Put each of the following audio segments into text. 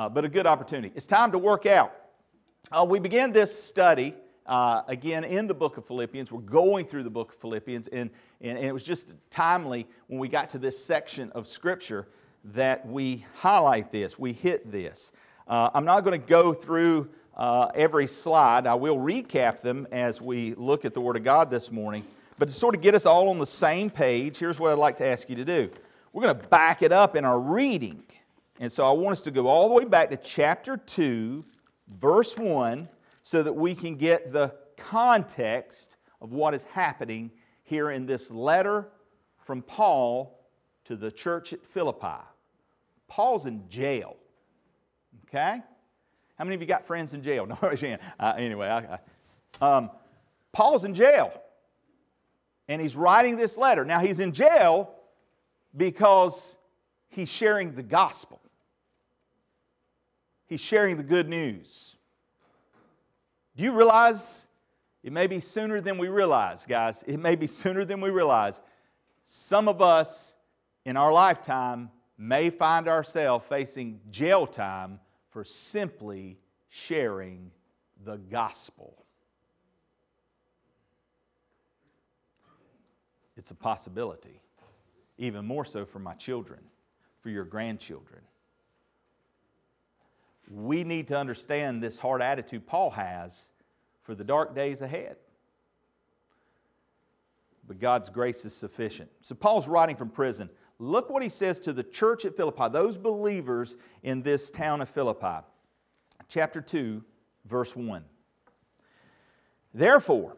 uh, but a good opportunity. It's time to work out. Uh, we began this study uh, again in the book of Philippians. We're going through the book of Philippians, and, and, and, it was just timely when we got to this section of Scripture that we highlight this, we hit this. Uh, I'm not going to go through uh, every slide. I will recap them as we look at the Word of God this morning. But to sort of get us all on the same page, here's what I'd like to ask you to do. We're going to back it up in our reading. And so I want us to go all the way back to chapter 2, verse 1, so that we can get the context of what is happening here in this letter from Paul to the church at Philippi. Paul's in jail. Okay? How many of you got friends in jail? No, uh, anyway, I, I, um, Paul's in jail. And he's writing this letter. Now, he's in jail because he's sharing the gospel, he's sharing the good news. Do you realize it may be sooner than we realize, guys? It may be sooner than we realize. Some of us in our lifetime may find ourselves facing jail time for simply sharing the gospel. It's a possibility, even more so for my children, for your grandchildren. We need to understand this hard attitude Paul has for the dark days ahead. But God's grace is sufficient. So, Paul's writing from prison. Look what he says to the church at Philippi, those believers in this town of Philippi. Chapter 2, verse 1. Therefore,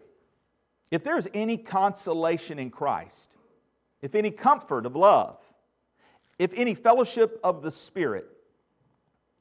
if there's any consolation in Christ, if any comfort of love, if any fellowship of the Spirit,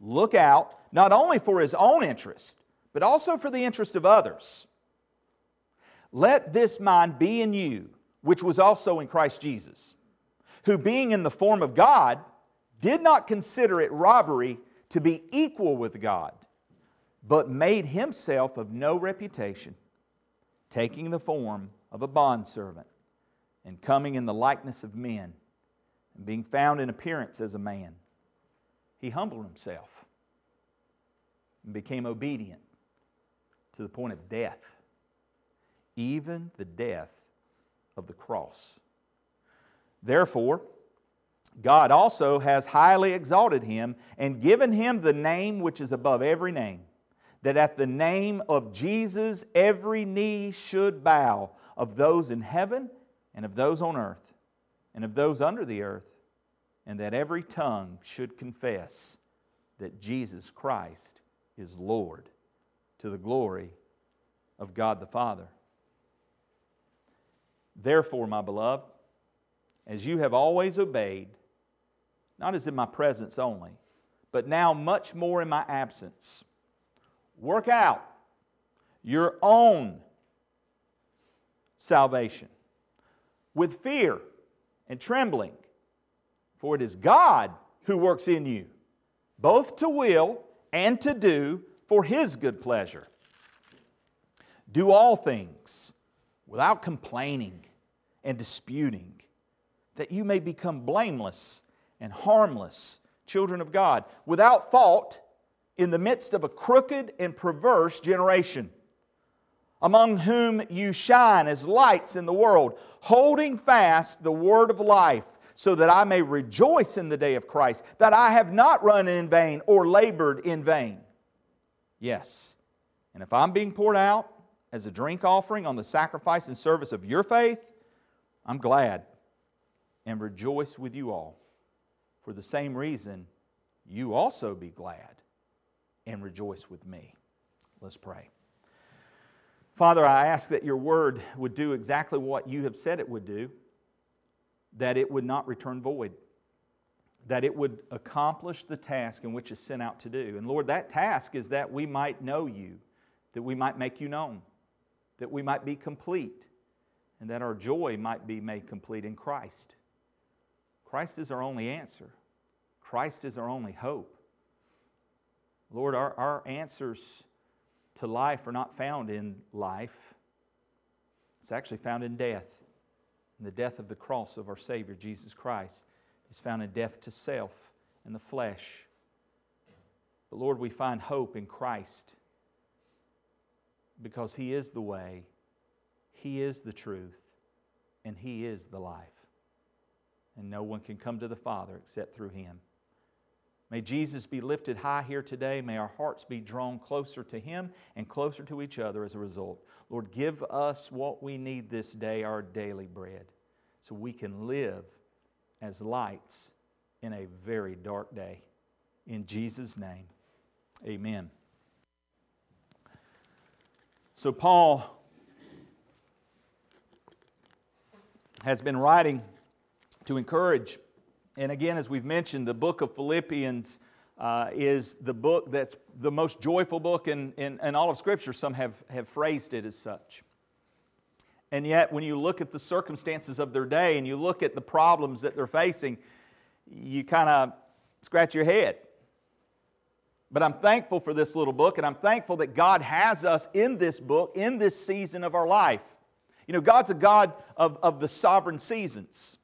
look out not only for his own interest, but also for the interest of others. Let this mind be in you, which was also in Christ Jesus who, being in the form of God, did not consider it robbery to be equal with God, but made himself of no reputation, taking the form of a bondservant, and coming in the likeness of men, and being found in appearance as a man. He humbled himself and became obedient to the point of death, even the death of the cross. Therefore, God also has highly exalted him and given him the name which is above every name, that at the name of Jesus every knee should bow of those in heaven and of those on earth and of those under the earth, and that every tongue should confess that Jesus Christ is Lord to the glory of God the Father. Therefore, my beloved, as you have always obeyed, not as in my presence only, but now much more in my absence. Work out your own salvation with fear and trembling, for it is God who works in you, both to will and to do for his good pleasure. Do all things without complaining and disputing that you may become blameless and harmless children of God, without fault in the midst of a crooked and perverse generation, among whom you shine as lights in the world, holding fast the word of life, so that I may rejoice in the day of Christ, that I have not run in vain or labored in vain. Yes, and if I'm being poured out as a drink offering on the sacrifice and service of your faith, I'm glad and rejoice with you all. For the same reason, you also be glad and rejoice with me. Let's pray. Father, I ask that your word would do exactly what you have said it would do, that it would not return void, that it would accomplish the task in which it's sent out to do. And Lord, that task is that we might know you, that we might make you known, that we might be complete, and that our joy might be made complete in Christ. Christ is our only answer, Christ is our only hope. Lord, our, our answers to life are not found in life, it's actually found in death, in the death of the cross of our Savior, Jesus Christ is found in death to self and the flesh. But Lord, we find hope in Christ because He is the way, He is the truth, and He is the life. And no one can come to the Father except through Him. May Jesus be lifted high here today. May our hearts be drawn closer to Him and closer to each other as a result. Lord, give us what we need this day, our daily bread, so we can live as lights in a very dark day. In Jesus' name, amen. So, Paul has been writing to encourage. And again, as we've mentioned, the book of Philippians uh, is the book that's the most joyful book in, in, in all of Scripture. Some have, have phrased it as such. And yet, when you look at the circumstances of their day and you look at the problems that they're facing, you kind of scratch your head. But I'm thankful for this little book, and I'm thankful that God has us in this book, in this season of our life. You know, God's a God of, of the sovereign seasons,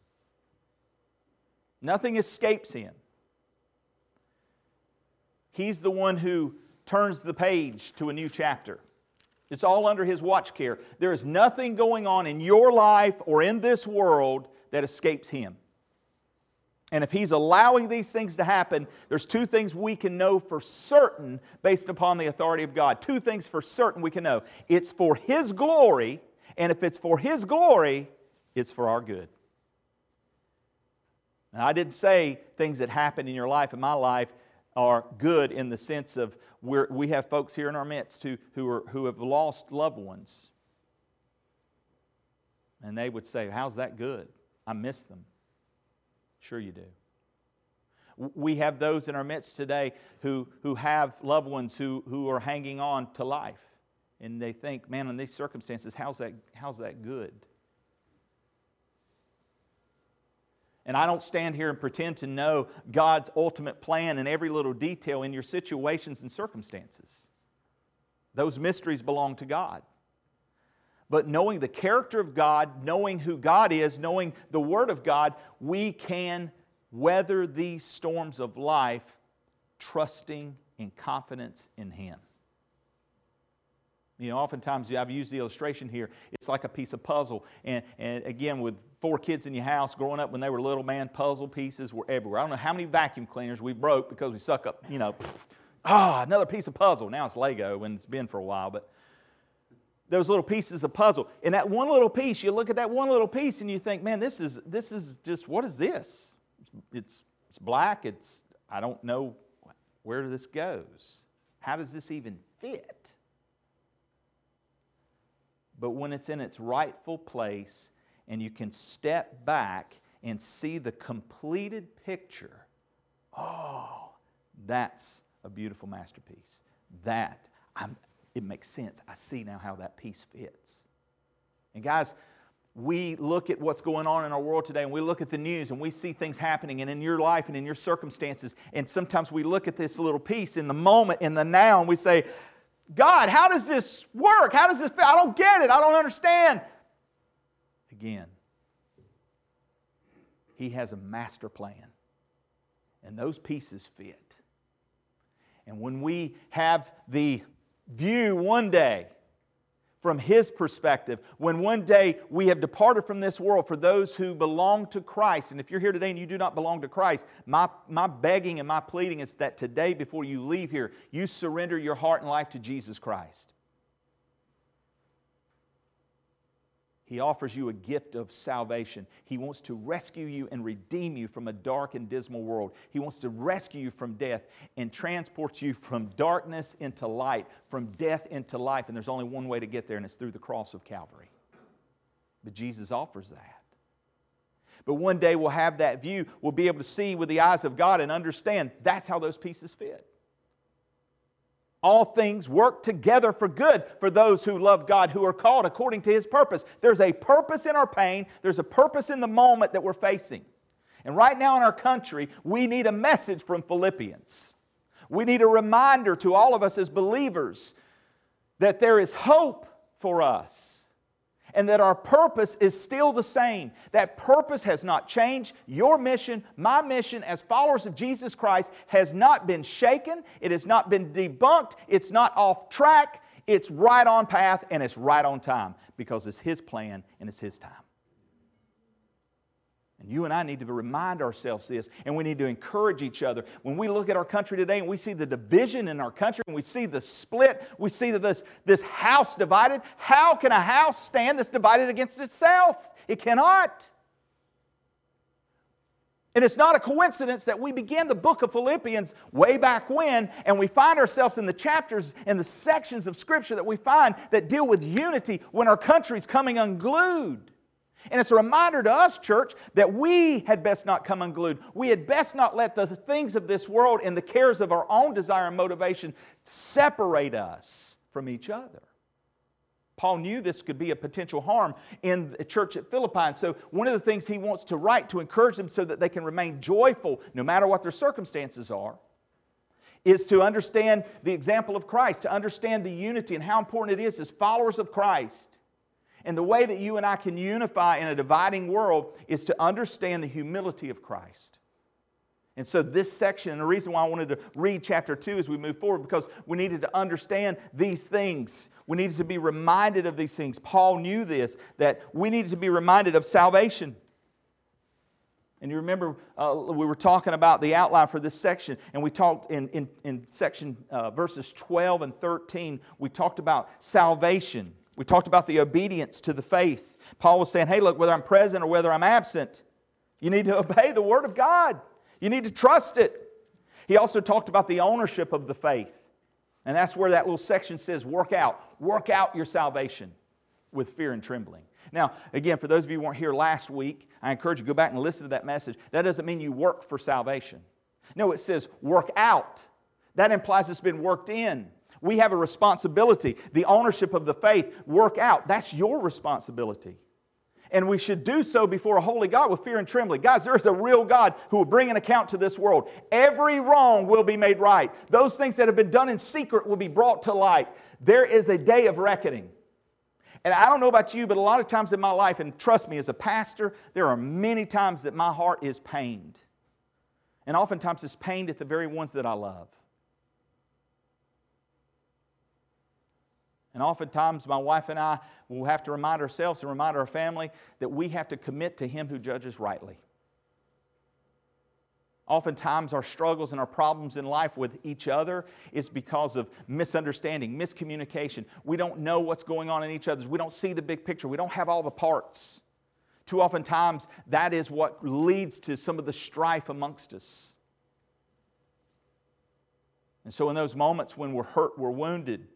nothing escapes Him. He's the one who turns the page to a new chapter. It's all under His watch care. There is nothing going on in your life or in this world that escapes Him. And if He's allowing these things to happen, there's two things we can know for certain based upon the authority of God. Two things for certain we can know it's for His glory, and if it's for His glory, it's for our good. Now, I didn't say things that happen in your life, in my life, are good in the sense of we're, we have folks here in our midst who, who, are, who have lost loved ones. And they would say, How's that good? I miss them. Sure, you do. We have those in our midst today who, who have loved ones who, who are hanging on to life. And they think, man, in these circumstances, how's that, how's that good? And I don't stand here and pretend to know God's ultimate plan in every little detail in your situations and circumstances. Those mysteries belong to God. But knowing the character of God, knowing who God is, knowing the Word of God, we can weather these storms of life trusting in confidence in Him. You know, oftentimes I've used the illustration here. It's like a piece of puzzle. And, and again, with four kids in your house growing up when they were little, man, puzzle pieces were everywhere. I don't know how many vacuum cleaners we broke because we suck up, you know, ah, another piece of puzzle. Now it's Lego and it's been for a while, but those little pieces of puzzle. And that one little piece, you look at that one little piece and you think, man, this is, this is just, what is this? It's, it's black. It's, I don't know where this goes. How does this even fit? But when it's in its rightful place and you can step back and see the completed picture, oh, that's a beautiful masterpiece. That, I'm, it makes sense. I see now how that piece fits. And guys, we look at what's going on in our world today and we look at the news and we see things happening and in your life and in your circumstances. And sometimes we look at this little piece in the moment, in the now, and we say, God, how does this work? How does this? I don't get it. I don't understand. Again, He has a master plan, and those pieces fit. And when we have the view one day from His perspective, when one day we have departed from this world for those who belong to Christ, and if you're here today and you do not belong to Christ, my, my begging and my pleading is that today, before you leave here, you surrender your heart and life to Jesus Christ. He offers you a gift of salvation. He wants to rescue you and redeem you from a dark and dismal world. He wants to rescue you from death and transport you from darkness into light, from death into life. And there's only one way to get there, and it's through the cross of Calvary. But Jesus offers that. But one day we'll have that view. We'll be able to see with the eyes of God and understand that's how those pieces fit. All things work together for good for those who love God, who are called according to His purpose. There's a purpose in our pain, there's a purpose in the moment that we're facing. And right now in our country, we need a message from Philippians. We need a reminder to all of us as believers that there is hope for us and that our purpose is still the same. That purpose has not changed. Your mission, my mission as followers of Jesus Christ, has not been shaken. It has not been debunked. It's not off track. It's right on path and it's right on time because it's His plan and it's His time. And you and I need to remind ourselves this, and we need to encourage each other. When we look at our country today and we see the division in our country, and we see the split, we see that this, this house divided, how can a house stand that's divided against itself? It cannot. And it's not a coincidence that we began the book of Philippians way back when, and we find ourselves in the chapters and the sections of Scripture that we find that deal with unity when our country's coming unglued. And it's a reminder to us, church, that we had best not come unglued. We had best not let the things of this world and the cares of our own desire and motivation separate us from each other. Paul knew this could be a potential harm in the church at Philippi. And so, one of the things he wants to write to encourage them so that they can remain joyful no matter what their circumstances are is to understand the example of Christ, to understand the unity and how important it is as followers of Christ and the way that you and I can unify in a dividing world is to understand the humility of Christ. And so, this section, and the reason why I wanted to read chapter 2 as we move forward, because we needed to understand these things. We needed to be reminded of these things. Paul knew this, that we needed to be reminded of salvation. And you remember uh, we were talking about the outline for this section, and we talked in, in, in section uh, verses 12 and 13, we talked about salvation. We talked about the obedience to the faith. Paul was saying, hey, look, whether I'm present or whether I'm absent, you need to obey the Word of God. You need to trust it. He also talked about the ownership of the faith. And that's where that little section says, work out. Work out your salvation with fear and trembling. Now, again, for those of you who weren't here last week, I encourage you to go back and listen to that message. That doesn't mean you work for salvation. No, it says work out. That implies it's been worked in. We have a responsibility. The ownership of the faith, work out. That's your responsibility. And we should do so before a holy God with fear and trembling. Guys, there is a real God who will bring an account to this world. Every wrong will be made right. Those things that have been done in secret will be brought to light. There is a day of reckoning. And I don't know about you, but a lot of times in my life, and trust me, as a pastor, there are many times that my heart is pained. And oftentimes it's pained at the very ones that I love. And oftentimes, my wife and I will have to remind ourselves and remind our family that we have to commit to Him who judges rightly. Oftentimes, our struggles and our problems in life with each other is because of misunderstanding, miscommunication. We don't know what's going on in each other's. We don't see the big picture. We don't have all the parts. Too often times, that is what leads to some of the strife amongst us. And so, in those moments when we're hurt, we're wounded,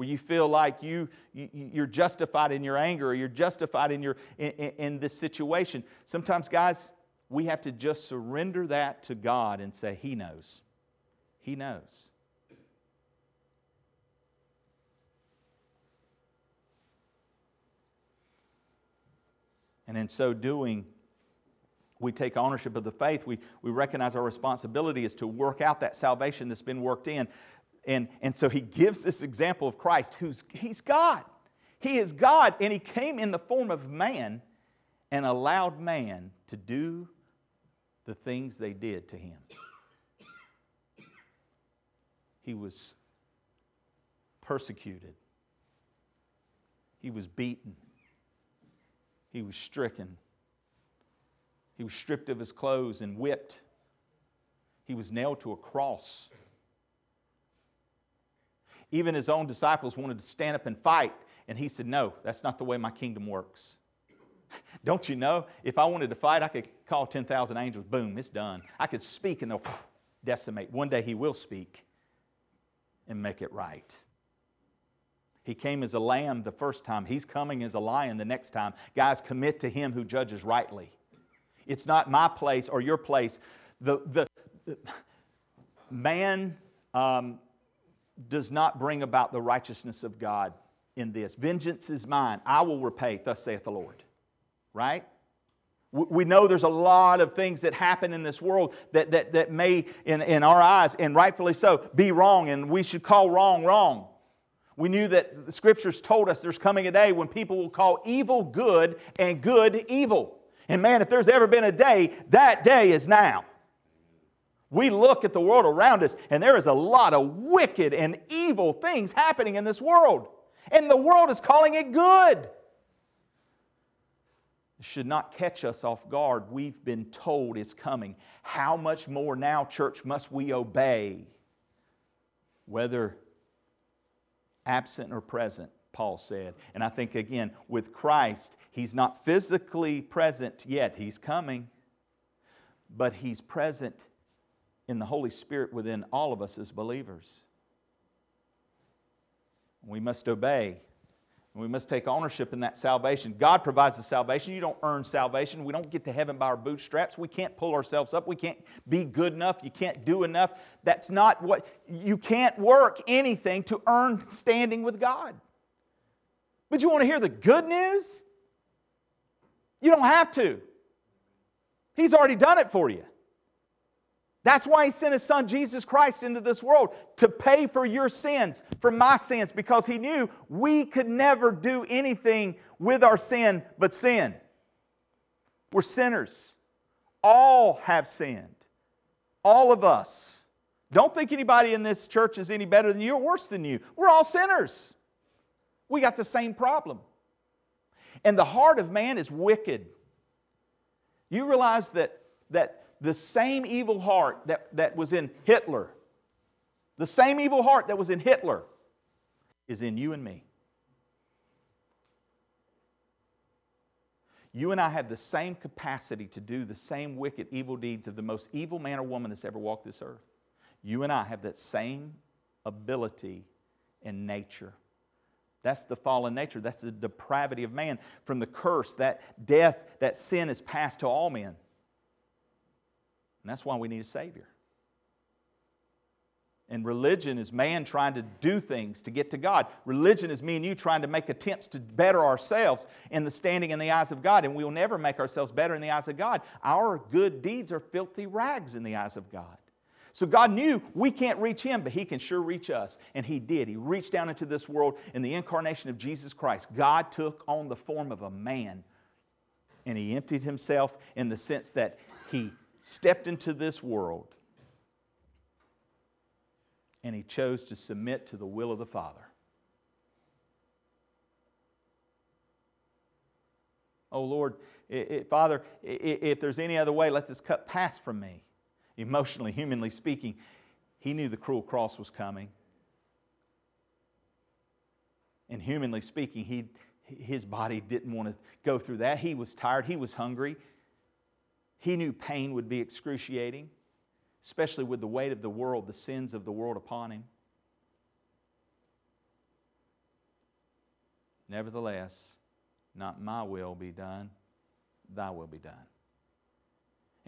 where you feel like you, you, are justified in your anger or you're justified in, your, in, in this situation. Sometimes, guys, we have to just surrender that to God and say, He knows. He knows. And in so doing, we take ownership of the faith. We, we recognize our responsibility is to work out that salvation that's been worked in. And, and so he gives this example of Christ, who's he's God. He is God, and he came in the form of man and allowed man to do the things they did to him. He was persecuted. He was beaten. He was stricken. He was stripped of his clothes and whipped. He was nailed to a cross. Even his own disciples wanted to stand up and fight, and he said, No, that's not the way my kingdom works. Don't you know? If I wanted to fight, I could call 10,000 angels, boom, it's done. I could speak and they'll decimate. One day he will speak and make it right. He came as a lamb the first time. He's coming as a lion the next time. Guys, commit to him who judges rightly. It's not my place or your place. The, the, the man um, does not bring about the righteousness of God in this. Vengeance is mine. I will repay, thus saith the Lord. Right? We know there's a lot of things that happen in this world that, that, that may, in, in our eyes, and rightfully so, be wrong, and we should call wrong wrong. We knew that the scriptures told us there's coming a day when people will call evil good and good evil. And man, if there's ever been a day, that day is now. We look at the world around us, and there is a lot of wicked and evil things happening in this world. And the world is calling it good should not catch us off guard. We've been told it's coming. How much more now, church, must we obey? Whether absent or present, Paul said. And I think, again, with Christ, he's not physically present yet. He's coming, but he's present in the Holy Spirit within all of us as believers. We must obey. We must take ownership in that salvation. God provides the salvation. You don't earn salvation. We don't get to heaven by our bootstraps. We can't pull ourselves up. We can't be good enough. You can't do enough. That's not what, you can't work anything to earn standing with God. But you want to hear the good news? You don't have to. He's already done it for you. That's why he sent his son Jesus Christ into this world to pay for your sins, for my sins, because he knew we could never do anything with our sin but sin. We're sinners. All have sinned. All of us. Don't think anybody in this church is any better than you or worse than you. We're all sinners. We got the same problem. And the heart of man is wicked. You realize that, that the same evil heart that, that was in Hitler, the same evil heart that was in Hitler, is in you and me. You and I have the same capacity to do the same wicked, evil deeds of the most evil man or woman that's ever walked this earth. You and I have that same ability and nature. That's the fallen nature. That's the depravity of man. From the curse, that death, that sin is passed to all men. And that's why we need a Savior. And religion is man trying to do things to get to God. Religion is me and you trying to make attempts to better ourselves in the standing in the eyes of God. And we will never make ourselves better in the eyes of God. Our good deeds are filthy rags in the eyes of God. So God knew we can't reach Him, but He can sure reach us. And He did. He reached down into this world in the incarnation of Jesus Christ. God took on the form of a man and He emptied Himself in the sense that He stepped into this world and he chose to submit to the will of the Father. Oh Lord, Father, if there's any other way, let this cup pass from me. Emotionally, humanly speaking, he knew the cruel cross was coming. And humanly speaking, he, his body didn't want to go through that. He was tired, he was hungry, he knew pain would be excruciating, especially with the weight of the world, the sins of the world upon him. Nevertheless, not my will be done, thy will be done.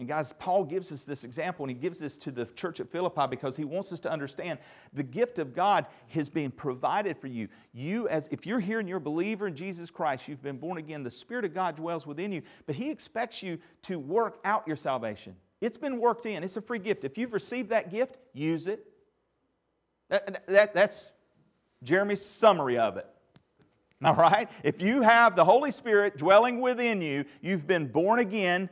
And guys, Paul gives us this example, and he gives this to the church at Philippi because he wants us to understand the gift of God has been provided for you. You, as if you're here and you're a believer in Jesus Christ, you've been born again, the Spirit of God dwells within you, but he expects you to work out your salvation. It's been worked in, it's a free gift. If you've received that gift, use it. That, that, that's Jeremy's summary of it. All right? If you have the Holy Spirit dwelling within you, you've been born again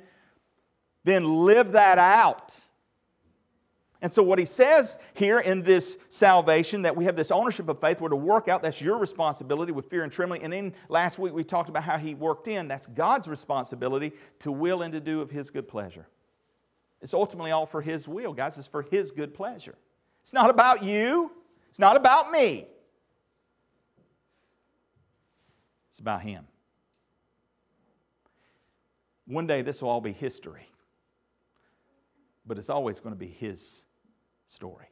then live that out. And so, what he says here in this salvation, that we have this ownership of faith, we're to work out, that's your responsibility with fear and trembling. And then last week we talked about how he worked in, that's God's responsibility to will and to do of his good pleasure. It's ultimately all for his will, guys, it's for his good pleasure. It's not about you, it's not about me, it's about him. One day this will all be history but it's always going to be his story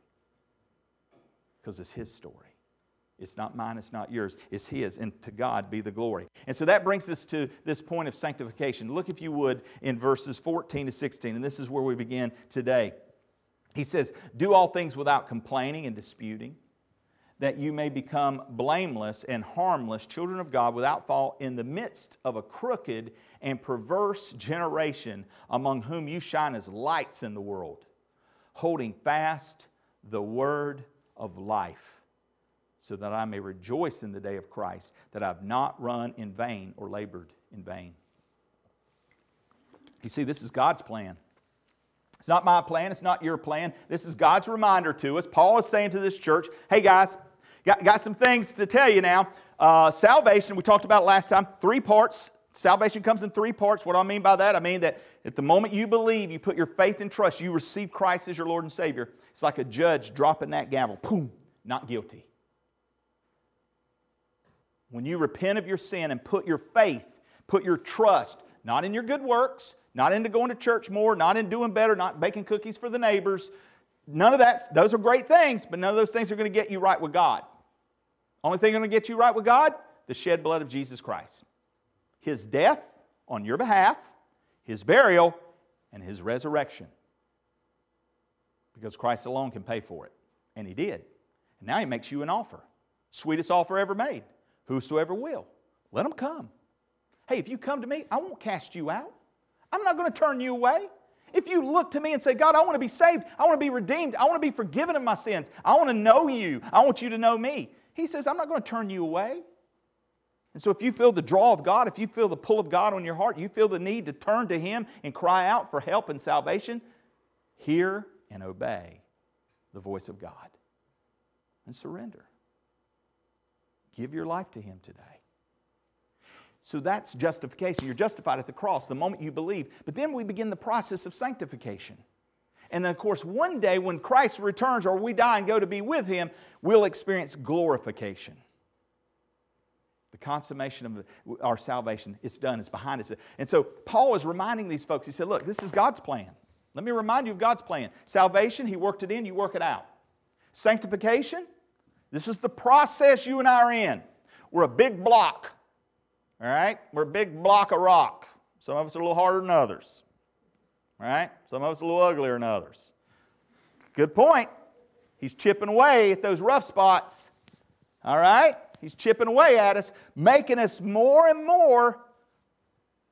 because it's his story. It's not mine, it's not yours, it's his, and to God be the glory. And so that brings us to this point of sanctification. Look, if you would, in verses 14 to 16, and this is where we begin today. He says, Do all things without complaining and disputing, that you may become blameless and harmless, children of God, without fault, in the midst of a crooked and perverse generation, among whom you shine as lights in the world, holding fast the word of life, so that I may rejoice in the day of Christ, that I've not run in vain or labored in vain. You see, this is God's plan. It's not my plan, it's not your plan. This is God's reminder to us. Paul is saying to this church, hey guys, got, got some things to tell you now. Uh, salvation, we talked about last time, three parts. Salvation comes in three parts. What do I mean by that? I mean that at the moment you believe, you put your faith and trust, you receive Christ as your Lord and Savior. It's like a judge dropping that gavel. Boom, not guilty. When you repent of your sin and put your faith, put your trust, not in your good works, not into going to church more, not in doing better, not baking cookies for the neighbors. None of that, those are great things, but none of those things are going to get you right with God. Only thing going to get you right with God? The shed blood of Jesus Christ. His death on your behalf, His burial, and His resurrection. Because Christ alone can pay for it. And He did. And now He makes you an offer. Sweetest offer ever made. Whosoever will, let them come. Hey, if you come to me, I won't cast you out. I'm not going to turn you away. If you look to me and say, God, I want to be saved, I want to be redeemed, I want to be forgiven of my sins, I want to know you, I want you to know me, He says, I'm not going to turn you away. And so, if you feel the draw of God, if you feel the pull of God on your heart, you feel the need to turn to Him and cry out for help and salvation, hear and obey the voice of God and surrender. Give your life to Him today. So that's justification. You're justified at the cross the moment you believe. But then we begin the process of sanctification. And then, of course, one day when Christ returns or we die and go to be with Him, we'll experience glorification. The consummation of our salvation is done, it's behind us. And so Paul is reminding these folks, he said, Look, this is God's plan. Let me remind you of God's plan. Salvation, He worked it in, you work it out. Sanctification, this is the process you and I are in. We're a big block all right? We're a big block of rock. Some of us are a little harder than others. All right? Some of us are a little uglier than others. Good point. He's chipping away at those rough spots. All right? He's chipping away at us, making us more and more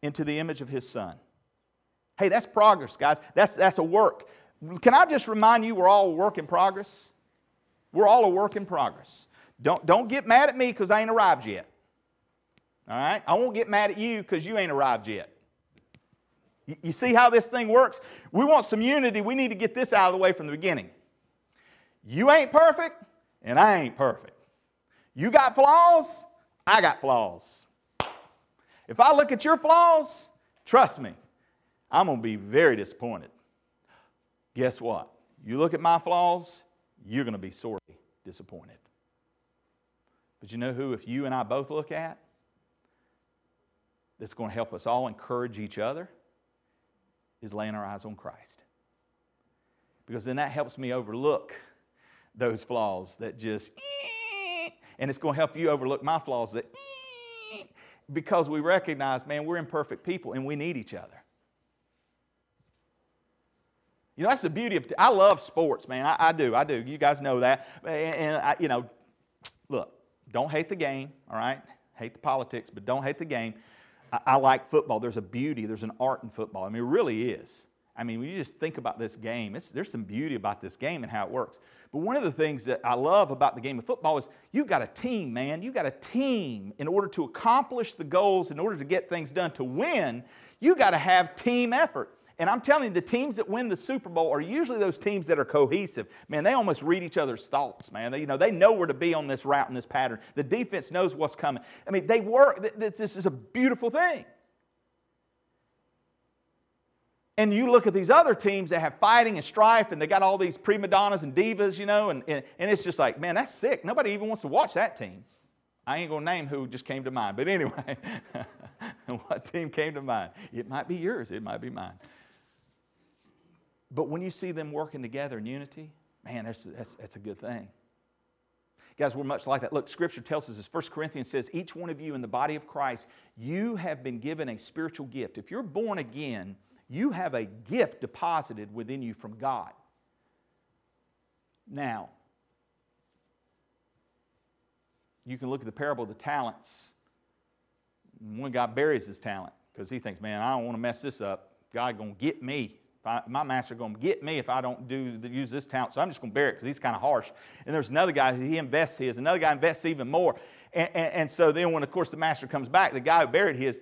into the image of His Son. Hey, that's progress, guys. That's, that's a work. Can I just remind you, we're all a work in progress? We're all a work in progress. Don't, don't get mad at me because I ain't arrived yet. All right? I won't get mad at you because you ain't arrived yet. You see how this thing works? We want some unity. We need to get this out of the way from the beginning. You ain't perfect, and I ain't perfect. You got flaws, I got flaws. If I look at your flaws, trust me, I'm going to be very disappointed. Guess what? You look at my flaws, you're going to be sorely disappointed. But you know who, if you and I both look at? that's going to help us all encourage each other is laying our eyes on Christ. Because then that helps me overlook those flaws that just, and it's going to help you overlook my flaws that, because we recognize, man, we're imperfect people and we need each other. You know, that's the beauty of, I love sports, man. I, I do, I do. You guys know that. And, and I, you know, look, don't hate the game, all right? Hate the politics, but don't hate the game. I, I like football. There's a beauty, there's an art in football. I mean, it really is. I mean, when you just think about this game, there's some beauty about this game and how it works. But one of the things that I love about the game of football is you've got a team, man. You've got a team in order to accomplish the goals, in order to get things done, to win, you've got to have team effort. And I'm telling you, the teams that win the Super Bowl are usually those teams that are cohesive. Man, they almost read each other's thoughts, man. They, you know, they know where to be on this route and this pattern. The defense knows what's coming. I mean, they work. This is a beautiful thing. And you look at these other teams that have fighting and strife, and they got all these prima donnas and divas, you know, and, and, and it's just like, man, that's sick. Nobody even wants to watch that team. I ain't to name who just came to mind. But anyway, what team came to mind? It might be yours, it might be mine. But when you see them working together in unity, man, that's, that's, that's a good thing. Guys, we're much like that. Look, Scripture tells us this. 1 Corinthians says, each one of you in the body of Christ, you have been given a spiritual gift. If you're born again, you have a gift deposited within you from God. Now, you can look at the parable of the talents. One guy buries his talent because he thinks, man, I don't want to mess this up. God going to get me. I, my master going to get me if I don't do use this talent. So I'm just going to bury it because he's kind of harsh. And there's another guy, he invests his. Another guy invests even more. And, and, and, so then when, of course, the master comes back, the guy who buried his,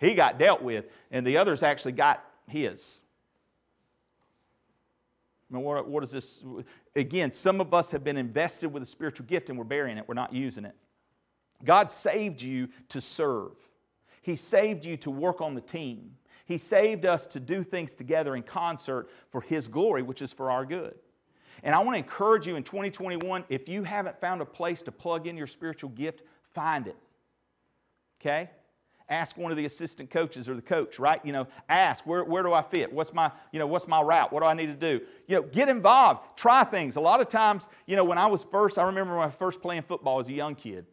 he got dealt with. And the others actually got his. Mean, what, what is this? Again, some of us have been invested with a spiritual gift and we're burying it. We're not using it. God saved you to serve. He saved you to work on the team. He saved us to do things together in concert for His glory, which is for our good. And I want to encourage you in 2021 if you haven't found a place to plug in your spiritual gift, find it. Okay? Ask one of the assistant coaches or the coach, right? You know, ask where, where do I fit? What's my, you know, what's my route? What do I need to do? You know, get involved, try things. A lot of times, you know, when I was first, I remember when I first playing football as a young kid.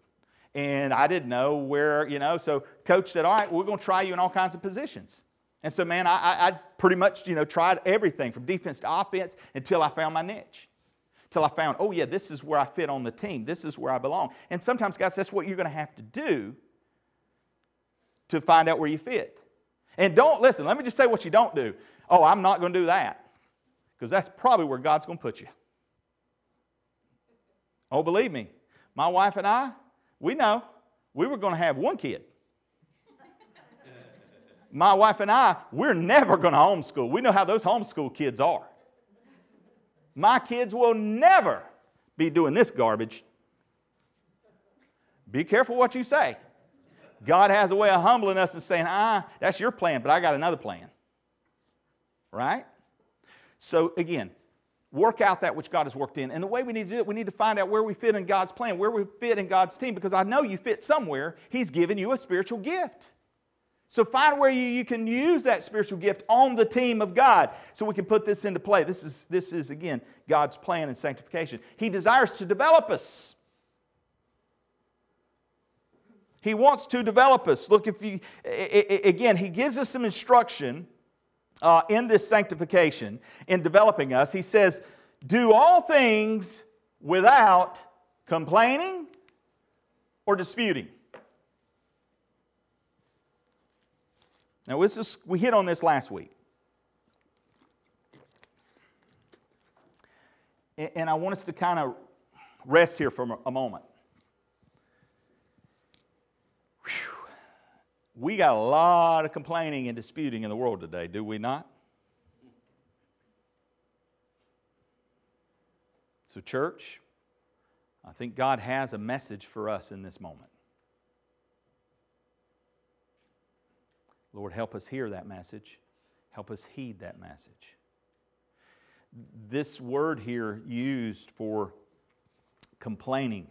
And I didn't know where, you know, so coach said, all right, we're going to try you in all kinds of positions. And so, man, I, I pretty much, you know, tried everything from defense to offense until I found my niche. Till I found, oh, yeah, this is where I fit on the team. This is where I belong. And sometimes, guys, that's what you're going to have to do to find out where you fit. And don't, listen, let me just say what you don't do. Oh, I'm not going to do that. Because that's probably where God's going to put you. Oh, believe me, my wife and I, we know we were going to have one kid my wife and I, we're never going to homeschool. We know how those homeschool kids are. My kids will never be doing this garbage. Be careful what you say. God has a way of humbling us and saying, ah, that's your plan, but I got another plan. Right? So, again, work out that which God has worked in. And the way we need to do it, we need to find out where we fit in God's plan, where we fit in God's team, because I know you fit somewhere. He's given you a spiritual gift. So find where you, you can use that spiritual gift on the team of God so we can put this into play. This is, this is again, God's plan and sanctification. He desires to develop us. He wants to develop us. Look, if you, again, he gives us some instruction uh, in this sanctification, in developing us. He says, Do all things without complaining or disputing. Now, this is, we hit on this last week. And I want us to kind of rest here for a moment. Whew. We got a lot of complaining and disputing in the world today, do we not? So, church, I think God has a message for us in this moment. Lord, help us hear that message. Help us heed that message. This word here used for complaining,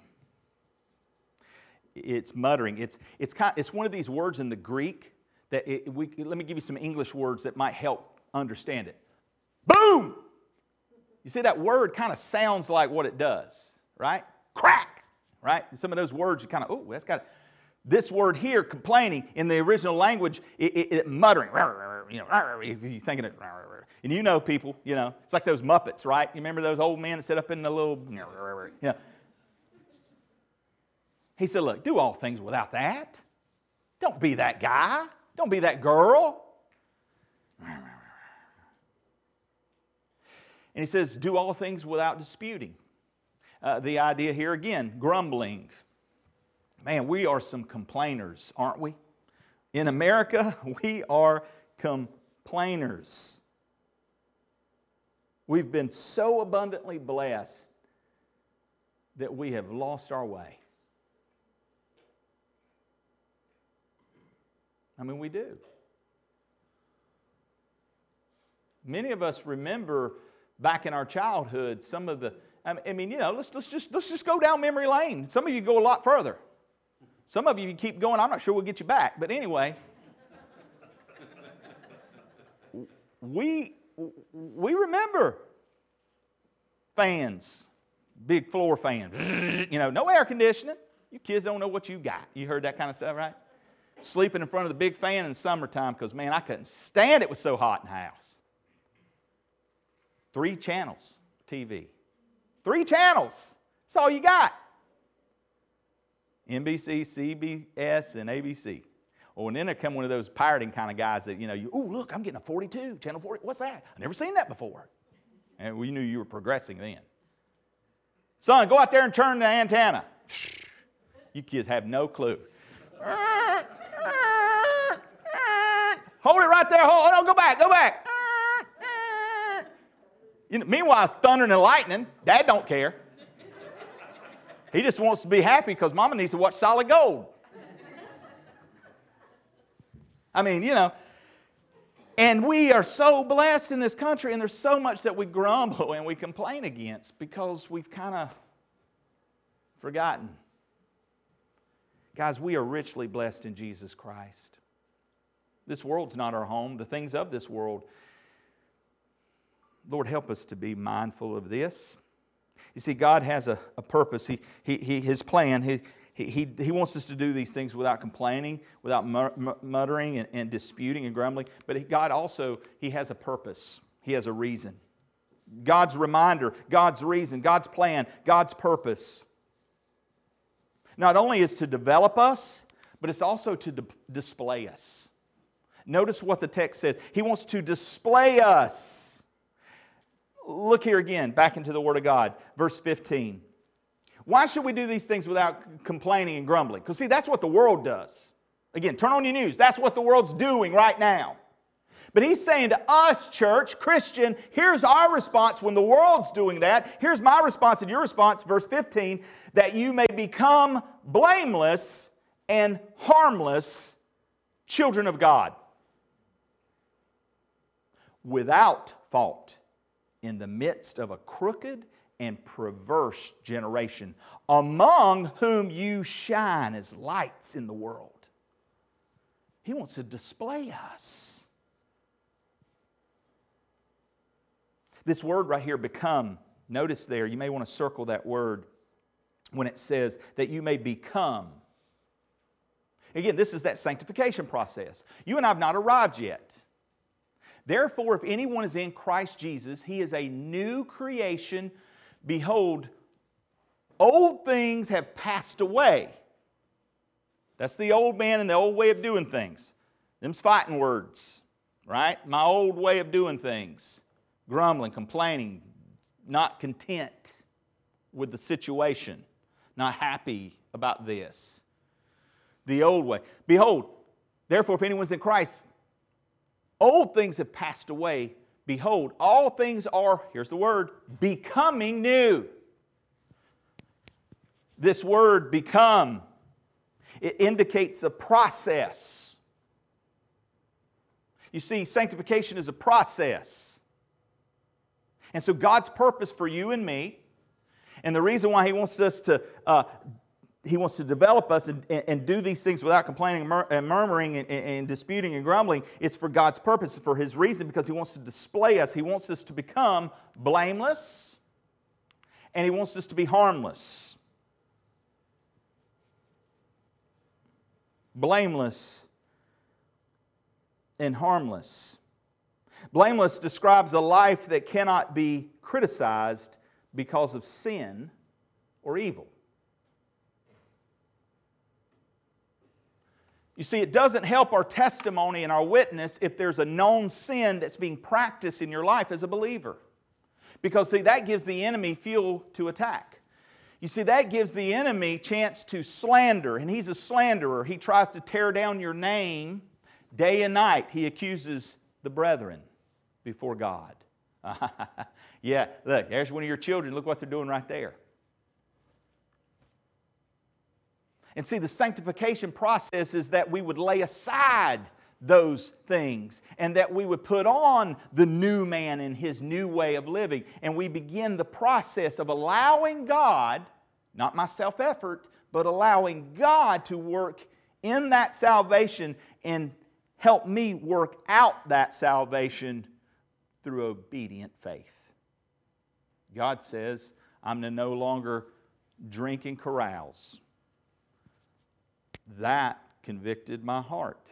it's muttering. It's, it's, kind, it's one of these words in the Greek that it, we, let me give you some English words that might help understand it. Boom! You see, that word kind of sounds like what it does, right? Crack, right? some of those words, you kind of, oh, that's got this word here, complaining, in the original language, it, it, it muttering, you know, you're thinking it, and you know people, you know, it's like those Muppets, right? You remember those old men that sit up in the little, you know. He said, look, do all things without that. Don't be that guy. Don't be that girl. And he says, do all things without disputing. Uh, the idea here again, grumbling, Man, we are some complainers, aren't we? In America, we are complainers. We've been so abundantly blessed that we have lost our way. I mean, we do. Many of us remember back in our childhood some of the, I mean, you know, let's, let's, just, let's just go down memory lane. Some of you go a lot further. Some of you, you keep going, I'm not sure we'll get you back. But anyway, we, we remember fans big floor fans. you know, no air conditioning. You kids don't know what you got. You heard that kind of stuff, right? Sleeping in front of the big fan in summertime because, man, I couldn't stand it was so hot in the house. Three channels, TV. Three channels. That's all you got. NBC, CBS, and ABC. Oh, and then there come one of those pirating kind of guys that, you know, you, oh, look, I'm getting a 42, channel 40. What's that? I've never seen that before. And we knew you were progressing then. Son, go out there and turn the antenna. You kids have no clue. Hold it right there. Hold, on, go back, go back. You know, meanwhile, it's thundering and lightning. Dad don't care. He just wants to be happy because mama needs to watch solid gold. I mean, you know, and we are so blessed in this country, and there's so much that we grumble and we complain against because we've kind of forgotten. Guys, we are richly blessed in Jesus Christ. This world's not our home, the things of this world. Lord, help us to be mindful of this. You see, God has a, a purpose. He, he, he, his plan, he, he, he, wants us to do these things without complaining, without muttering and, and disputing and grumbling. But God also, He has a purpose, He has a reason. God's reminder, God's reason, God's plan, God's purpose. Not only is to develop us, but it's also to di- display us. Notice what the text says. He wants to display us. Look here again, back into the Word of God, verse 15. Why should we do these things without complaining and grumbling? Because, see, that's what the world does. Again, turn on your news. That's what the world's doing right now. But he's saying to us, church, Christian, here's our response when the world's doing that. Here's my response and your response, verse 15, that you may become blameless and harmless children of God without fault in the midst of a crooked and perverse generation, among whom you shine as lights in the world. He wants to display us. This word right here, become, notice there, you may want to circle that word when it says that you may become. Again, this is that sanctification process. You and I have not arrived yet. Therefore, if anyone is in Christ Jesus, he is a new creation. Behold, old things have passed away. That's the old man and the old way of doing things. Them's fighting words, right? My old way of doing things. Grumbling, complaining, not content with the situation, not happy about this. The old way. Behold, therefore, if anyone's in Christ, Old things have passed away. Behold, all things are, here's the word, becoming new. This word become, it indicates a process. You see, sanctification is a process. And so, God's purpose for you and me, and the reason why He wants us to uh, he wants to develop us and, and, do these things without complaining and murmuring and, and, disputing and grumbling. It's for God's purpose, for His reason, because He wants to display us. He wants us to become blameless and He wants us to be harmless. Blameless and harmless. Blameless describes a life that cannot be criticized because of sin or evil. You see, it doesn't help our testimony and our witness if there's a known sin that's being practiced in your life as a believer. Because, see, that gives the enemy fuel to attack. You see, that gives the enemy chance to slander, and he's a slanderer. He tries to tear down your name day and night. He accuses the brethren before God. yeah, look, there's one of your children. Look what they're doing right there. And see, the sanctification process is that we would lay aside those things and that we would put on the new man in his new way of living. And we begin the process of allowing God, not my self effort, but allowing God to work in that salvation and help me work out that salvation through obedient faith. God says, I'm to no longer drink and carouse. That convicted my heart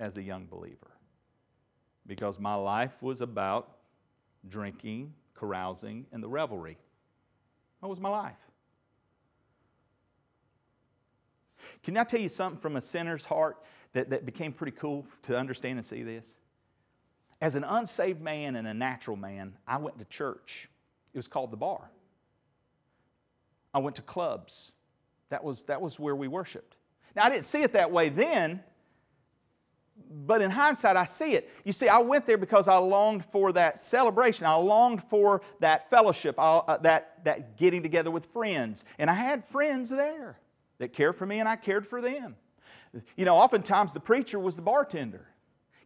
as a young believer because my life was about drinking, carousing, and the revelry. That was my life. Can I tell you something from a sinner's heart that, that became pretty cool to understand and see this? As an unsaved man and a natural man, I went to church. It was called the bar. I went to clubs. That was, that was where we worshiped. Now, I didn't see it that way then, but in hindsight, I see it. You see, I went there because I longed for that celebration. I longed for that fellowship, uh, that, that getting together with friends. And I had friends there that cared for me, and I cared for them. You know, oftentimes the preacher was the bartender,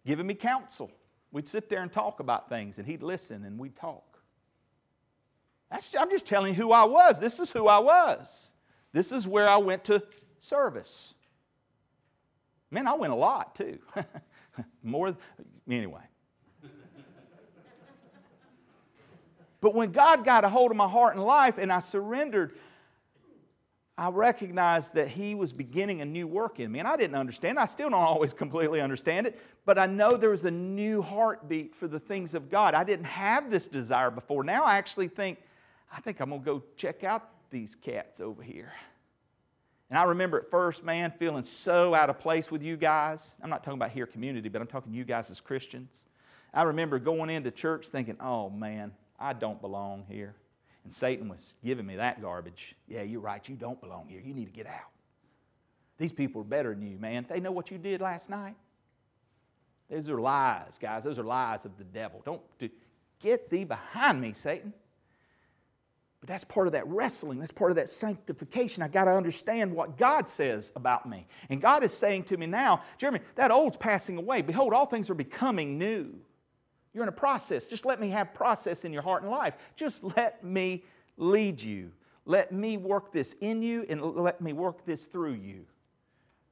giving me counsel. We'd sit there and talk about things, and he'd listen, and we'd talk. That's, I'm just telling you who I was. This is who I was. This is where I went to service. Man, I went a lot too. More, anyway. but when God got a hold of my heart and life and I surrendered, I recognized that He was beginning a new work in me. And I didn't understand. I still don't always completely understand it, but I know there was a new heartbeat for the things of God. I didn't have this desire before. Now I actually think, I think I'm going to go check out these cats over here. And I remember at first, man, feeling so out of place with you guys. I'm not talking about here community, but I'm talking you guys as Christians. I remember going into church thinking, oh man, I don't belong here. And Satan was giving me that garbage. Yeah, you're right, you don't belong here. You need to get out. These people are better than you, man. They know what you did last night. Those are lies, guys. Those are lies of the devil. Don't do, get thee behind me, Satan. But that's part of that wrestling. That's part of that sanctification. I got to understand what God says about me. And God is saying to me now, Jeremy, that old's passing away. Behold, all things are becoming new. You're in a process. Just let me have process in your heart and life. Just let me lead you. Let me work this in you and let me work this through you.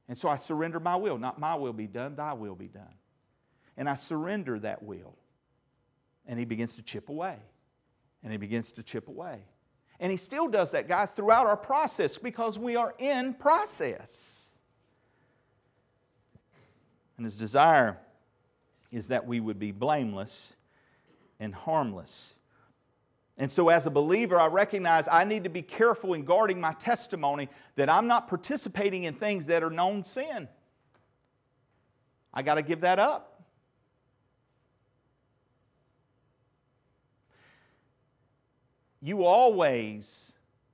And so I surrender my will. Not my will be done, thy will be done. And I surrender that will. And he begins to chip away. And he begins to chip away. And He still does that, guys, throughout our process because we are in process. And His desire is that we would be blameless and harmless. And so, as a believer, I recognize I need to be careful in guarding my testimony that I'm not participating in things that are known sin. I got to give that up. You always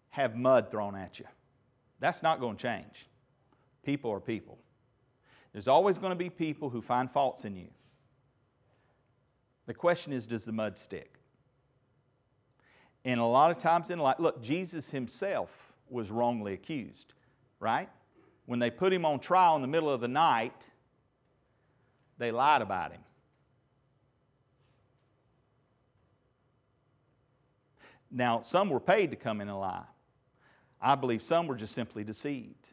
have mud thrown at you. That's not going to change. People are people. There's always going to be people who find faults in you. The question is does the mud stick? And a lot of times in life, look, Jesus himself was wrongly accused, right? When they put him on trial in the middle of the night, they lied about him. Now, some were paid to come in and lie. I believe some were just simply deceived.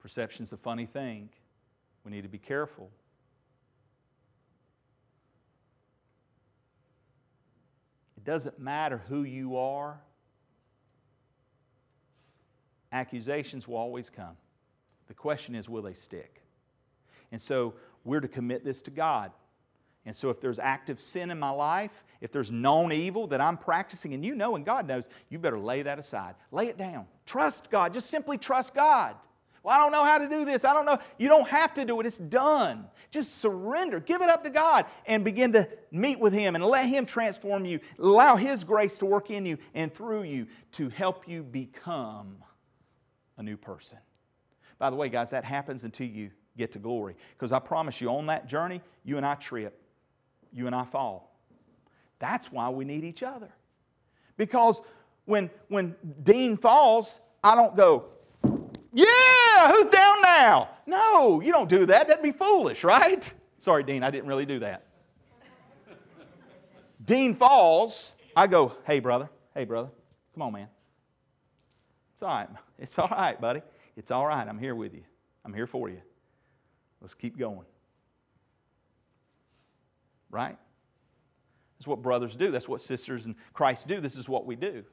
Perception's a funny thing. We need to be careful. It doesn't matter who you are, accusations will always come. The question is, will they stick? And so we're to commit this to God. And so, if there's active sin in my life, if there's known evil that I'm practicing, and you know and God knows, you better lay that aside. Lay it down. Trust God. Just simply trust God. Well, I don't know how to do this. I don't know. You don't have to do it. It's done. Just surrender. Give it up to God and begin to meet with Him and let Him transform you. Allow His grace to work in you and through you to help you become a new person. By the way, guys, that happens until you get to glory. Because I promise you, on that journey, you and I trip you and I fall. That's why we need each other. Because when, when Dean falls, I don't go, yeah, who's down now? No, you don't do that. That'd be foolish, right? Sorry, Dean, I didn't really do that. Dean falls, I go, hey, brother, hey, brother, come on, man. It's all right. It's all right, buddy. It's all right. I'm here with you. I'm here for you. Let's keep going right? That's what brothers do. That's what sisters in Christ do. This is what we do.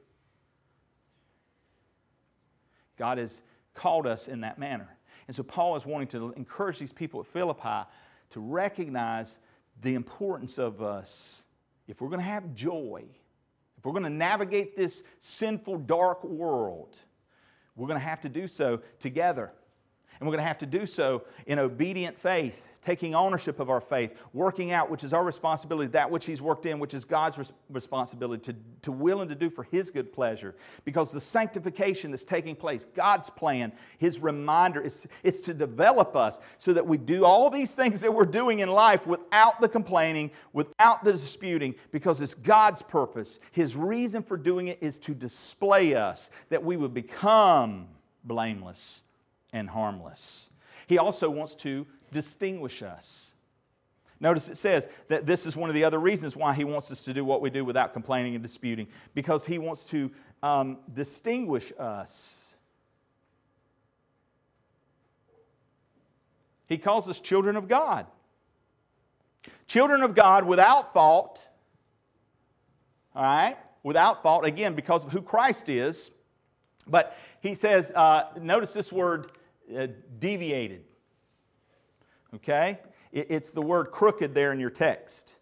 God has called us in that manner. And so Paul is wanting to encourage these people at Philippi to recognize the importance of us. If we're going to have joy, if we're going to navigate this sinful, dark world, we're going to have to do so together. And we're going to have to do so in obedient faith taking ownership of our faith, working out, which is our responsibility, that which He's worked in, which is God's res- responsibility, to, to will and to do for His good pleasure. Because the sanctification that's taking place, God's plan, His reminder, is, is to develop us so that we do all these things that we're doing in life without the complaining, without the disputing, because it's God's purpose. His reason for doing it is to display us, that we would become blameless and harmless. He also wants to distinguish us. Notice it says that this is one of the other reasons why he wants us to do what we do without complaining and disputing, because he wants to um, distinguish us. He calls us children of God. Children of God without fault, all right? Without fault, again, because of who Christ is. But he says, uh, notice this word uh, deviated. Okay? It's the word crooked there in your text.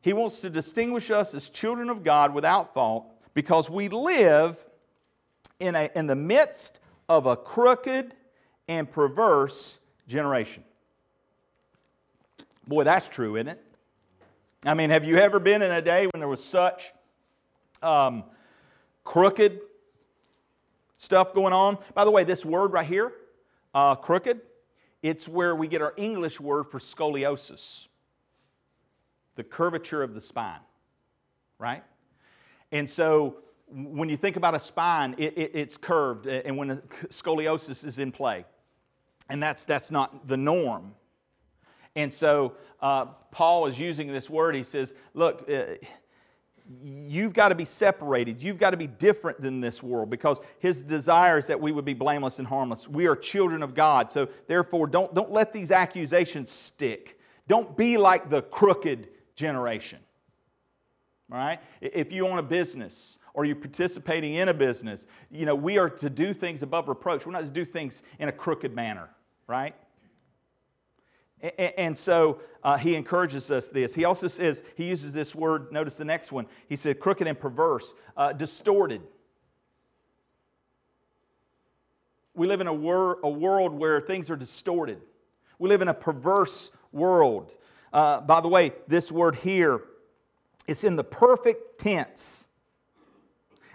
He wants to distinguish us as children of God without fault because we live in, a, in the midst of a crooked and perverse generation. Boy, that's true, isn't it? I mean, have you ever been in a day when there was such um, crooked stuff going on? By the way, this word right here, uh, crooked, it's where we get our English word for scoliosis, the curvature of the spine, right? And so when you think about a spine, it, it, it's curved, and when scoliosis is in play. And that's, that's not the norm. And so uh, Paul is using this word. He says, Look, uh, you've got to be separated. You've got to be different than this world because his desire is that we would be blameless and harmless. We are children of God. So therefore, don't, don't let these accusations stick. Don't be like the crooked generation. All right? If you own a business or you're participating in a business, you know, we are to do things above reproach. We're not to do things in a crooked manner, right? And so uh, he encourages us this. He also says, he uses this word, notice the next one. He said, crooked and perverse, uh, distorted. We live in a, wor- a, world where things are distorted. We live in a perverse world. Uh, by the way, this word here, it's in the perfect tense.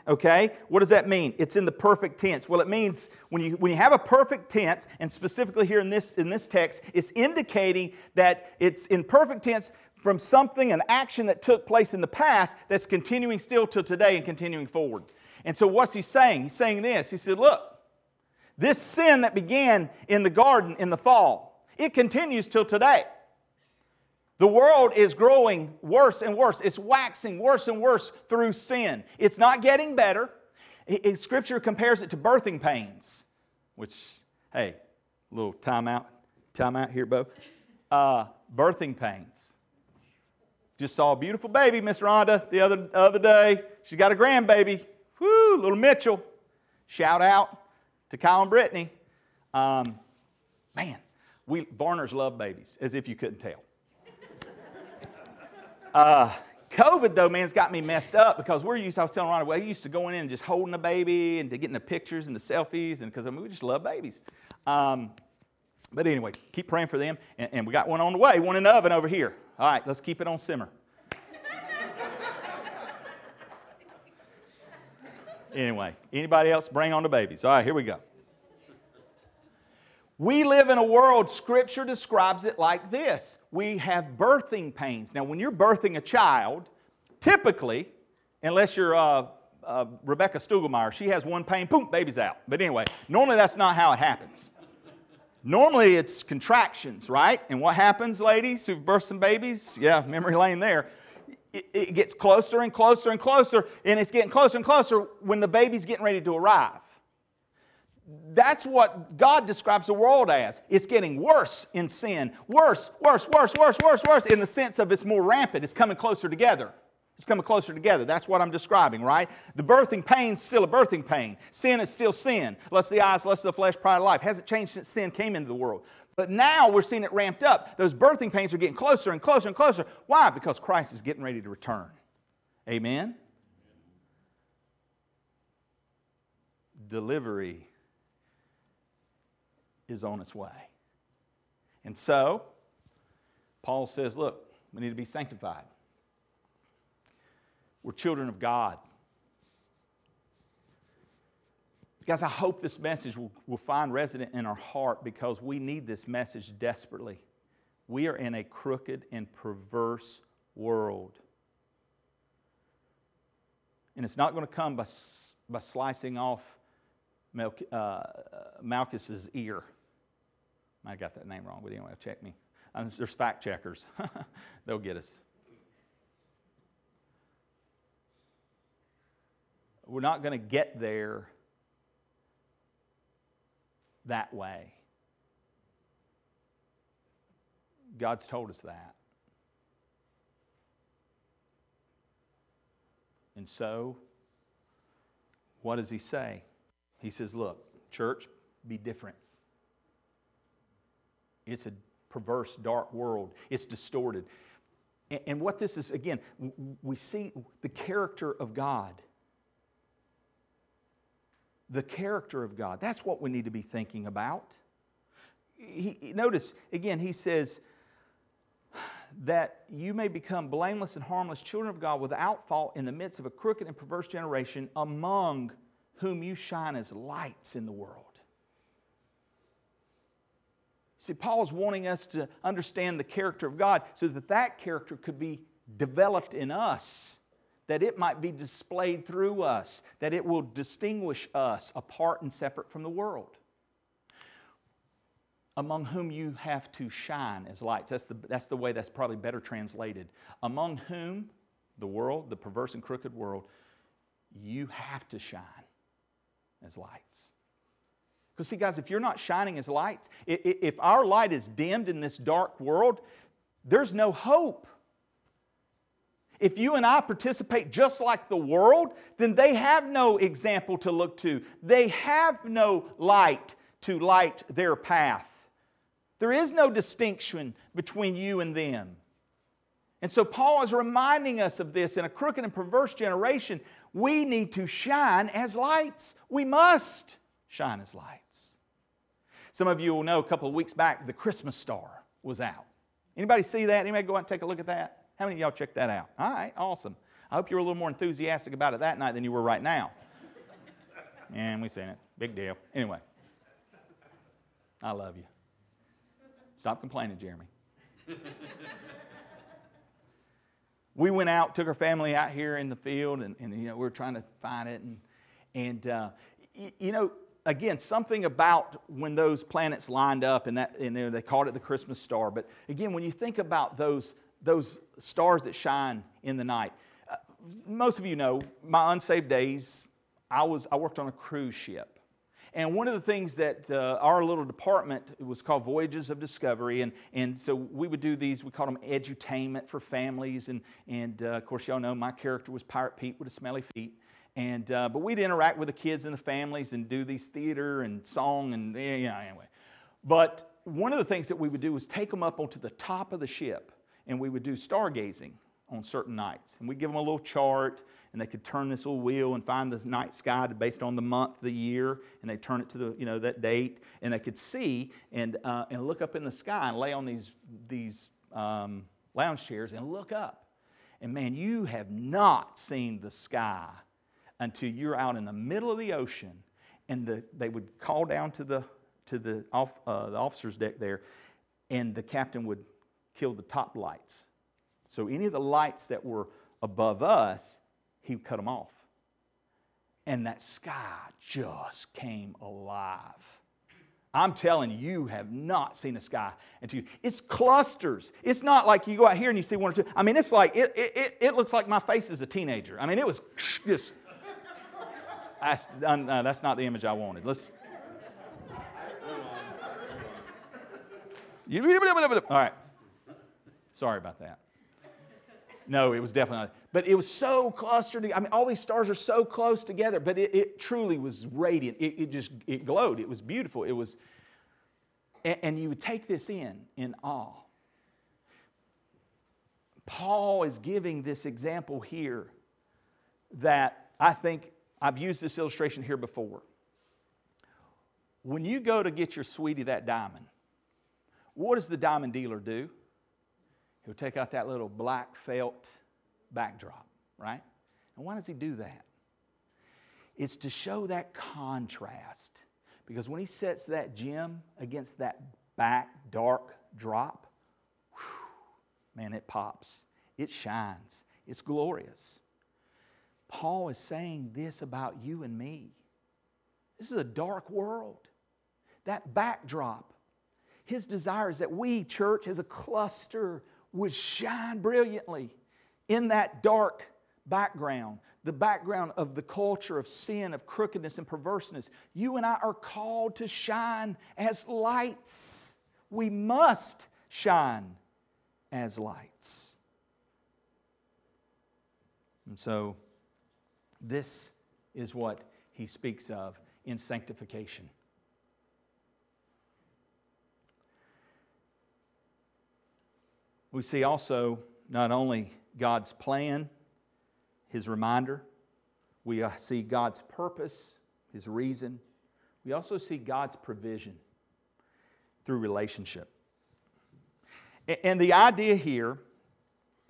Okay? What does that mean? It's in the perfect tense. Well, it means when you, when you have a perfect tense, and specifically here in this, in this text, it's indicating that it's in perfect tense from something, an action that took place in the past that's continuing still till today and continuing forward. And so, what's he saying? He's saying this. He said, Look, this sin that began in the garden in the fall, it continues till today. The world is growing worse and worse. It's waxing worse and worse through sin. It's not getting better. scripture compares it to birthing pains, which, hey, little timeout, timeout here, Bo. Uh, birthing pains. Just saw a beautiful baby, Miss Rhonda, the other, other day. She's got a grandbaby. Woo, little Mitchell. Shout out to Kyle and Brittany. Um, man, we Varners love babies, as if you couldn't tell. Uh, COVID, though, man, has got me messed up because we're used, I was telling Ronnie, well, we used to going in and just holding a baby and getting the pictures and the selfies, and because I mean, we just love babies. Um, but anyway, keep praying for them. And, and, we got one on the way, one in the oven over here. All right, let's keep it on simmer. anyway, anybody else bring on the babies? All right, here we go. We live in a world, Scripture describes it like this we have birthing pains. Now, when you're birthing a child, typically, unless you're uh, uh, Rebecca Stugelmeyer, she has one pain, boom, baby's out. But anyway, normally that's not how it happens. Normally it's contractions, right? And what happens, ladies who've birthed some babies? Yeah, memory lane there. It, it gets closer and closer and closer, and it's getting closer and closer when the baby's getting ready to arrive That's what God describes the world as. It's getting worse in sin. Worse, worse, worse, worse, worse, worse, in the sense of it's more rampant. It's coming closer together. It's coming closer together. That's what I'm describing, right? The birthing pain's still a birthing pain. Sin is still sin. Lust of the eyes, lust of the flesh, pride of life. Hasn't changed since sin came into the world. But now we're seeing it ramped up. Those birthing pains are getting closer and closer and closer. Why? Because Christ is getting ready to return. Amen? Delivery is on its way. And so, Paul says, look, we need to be sanctified. We're children of God. Guys, I hope this message will, will find resident in our heart because we need this message desperately. We are in a crooked and perverse world. And it's not going to come by, by slicing off uh, Malchus's ear. I got that name wrong, but anyway, check me. Um, there's fact checkers, they'll get us. We're not going to get there that way. God's told us that. And so, what does he say? He says, Look, church, be different. It's a perverse, dark world, it's distorted. And what this is, again, we see the character of God the character of God. That's what we need to be thinking about. He, notice, again, he says, that you may become blameless and harmless children of God without fault in the midst of a crooked and perverse generation among whom you shine as lights in the world. See, Paul is wanting us to understand the character of God so that that character could be developed in us that it might be displayed through us, that it will distinguish us apart and separate from the world. Among whom you have to shine as lights. That's the, that's the way that's probably better translated. Among whom, the world, the perverse and crooked world, you have to shine as lights. Because, see, guys, if you're not shining as lights, if our light is dimmed in this dark world, there's no hope. If you and I participate just like the world, then they have no example to look to. They have no light to light their path. There is no distinction between you and them. And so Paul is reminding us of this in a crooked and perverse generation. We need to shine as lights. We must shine as lights. Some of you will know a couple of weeks back the Christmas star was out. Anybody see that? Anybody go out and take a look at that? How many of y'all checked that out? All right, awesome. I hope you were a little more enthusiastic about it that night than you were right now. and we seen it. Big deal. Anyway, I love you. Stop complaining, Jeremy. we went out, took our family out here in the field, and, and you know, we were trying to find it. And, and uh, y- you know, again, something about when those planets lined up, and, that, and they called it the Christmas star. But again, when you think about those those stars that shine in the night. Uh, most of you know, my unsaved days, I, was, I worked on a cruise ship. And one of the things that uh, our little department was called Voyages of Discovery, and, and so we would do these, we called them edutainment for families. And, and uh, of course, y'all know my character was Pirate Pete with a smelly feet. And, uh, but we'd interact with the kids and the families and do these theater and song and yeah, anyway. But one of the things that we would do was take them up onto the top of the ship and we would do stargazing on certain nights. And we'd give them a little chart, and they could turn this little wheel and find the night sky based on the month, the year, and they turn it to the, you know, that date, and they could see and, uh, and look up in the sky and lay on these, these um, lounge chairs and look up. And man, you have not seen the sky until you're out in the middle of the ocean, and the, they would call down to the, to the, off, uh, the officer's deck there, and the captain would kill the top lights. So any of the lights that were above us, he would cut them off. And that sky just came alive. I'm telling you, you have not seen a sky until you, it's clusters. It's not like you go out here and you see one or two. I mean, it's like, it, it, it looks like my face as a teenager. I mean, it was just, that's, uh, no, that's not the image I wanted. Let's. All right. Sorry about that. No, it was definitely not. But it was so clustered. I mean, all these stars are so close together, but it, it truly was radiant. It, it, just, it glowed. It was beautiful. It was, and, and you would take this in, in awe. Paul is giving this example here that I think I've used this illustration here before. When you go to get your sweetie that diamond, what does the diamond dealer do? He'll take out that little black felt backdrop, right? And why does he do that? It's to show that contrast. Because when he sets that gem against that back dark drop, whew, man, it pops. It shines. It's glorious. Paul is saying this about you and me. This is a dark world. That backdrop, his desire is that we, church, as a cluster, would shine brilliantly in that dark background, the background of the culture of sin, of crookedness, and perverseness. You and I are called to shine as lights. We must shine as lights. And so, this is what he speaks of in sanctification. We see also not only God's plan, His reminder, we uh, see God's purpose, His reason. We also see God's provision through relationship. And the idea here,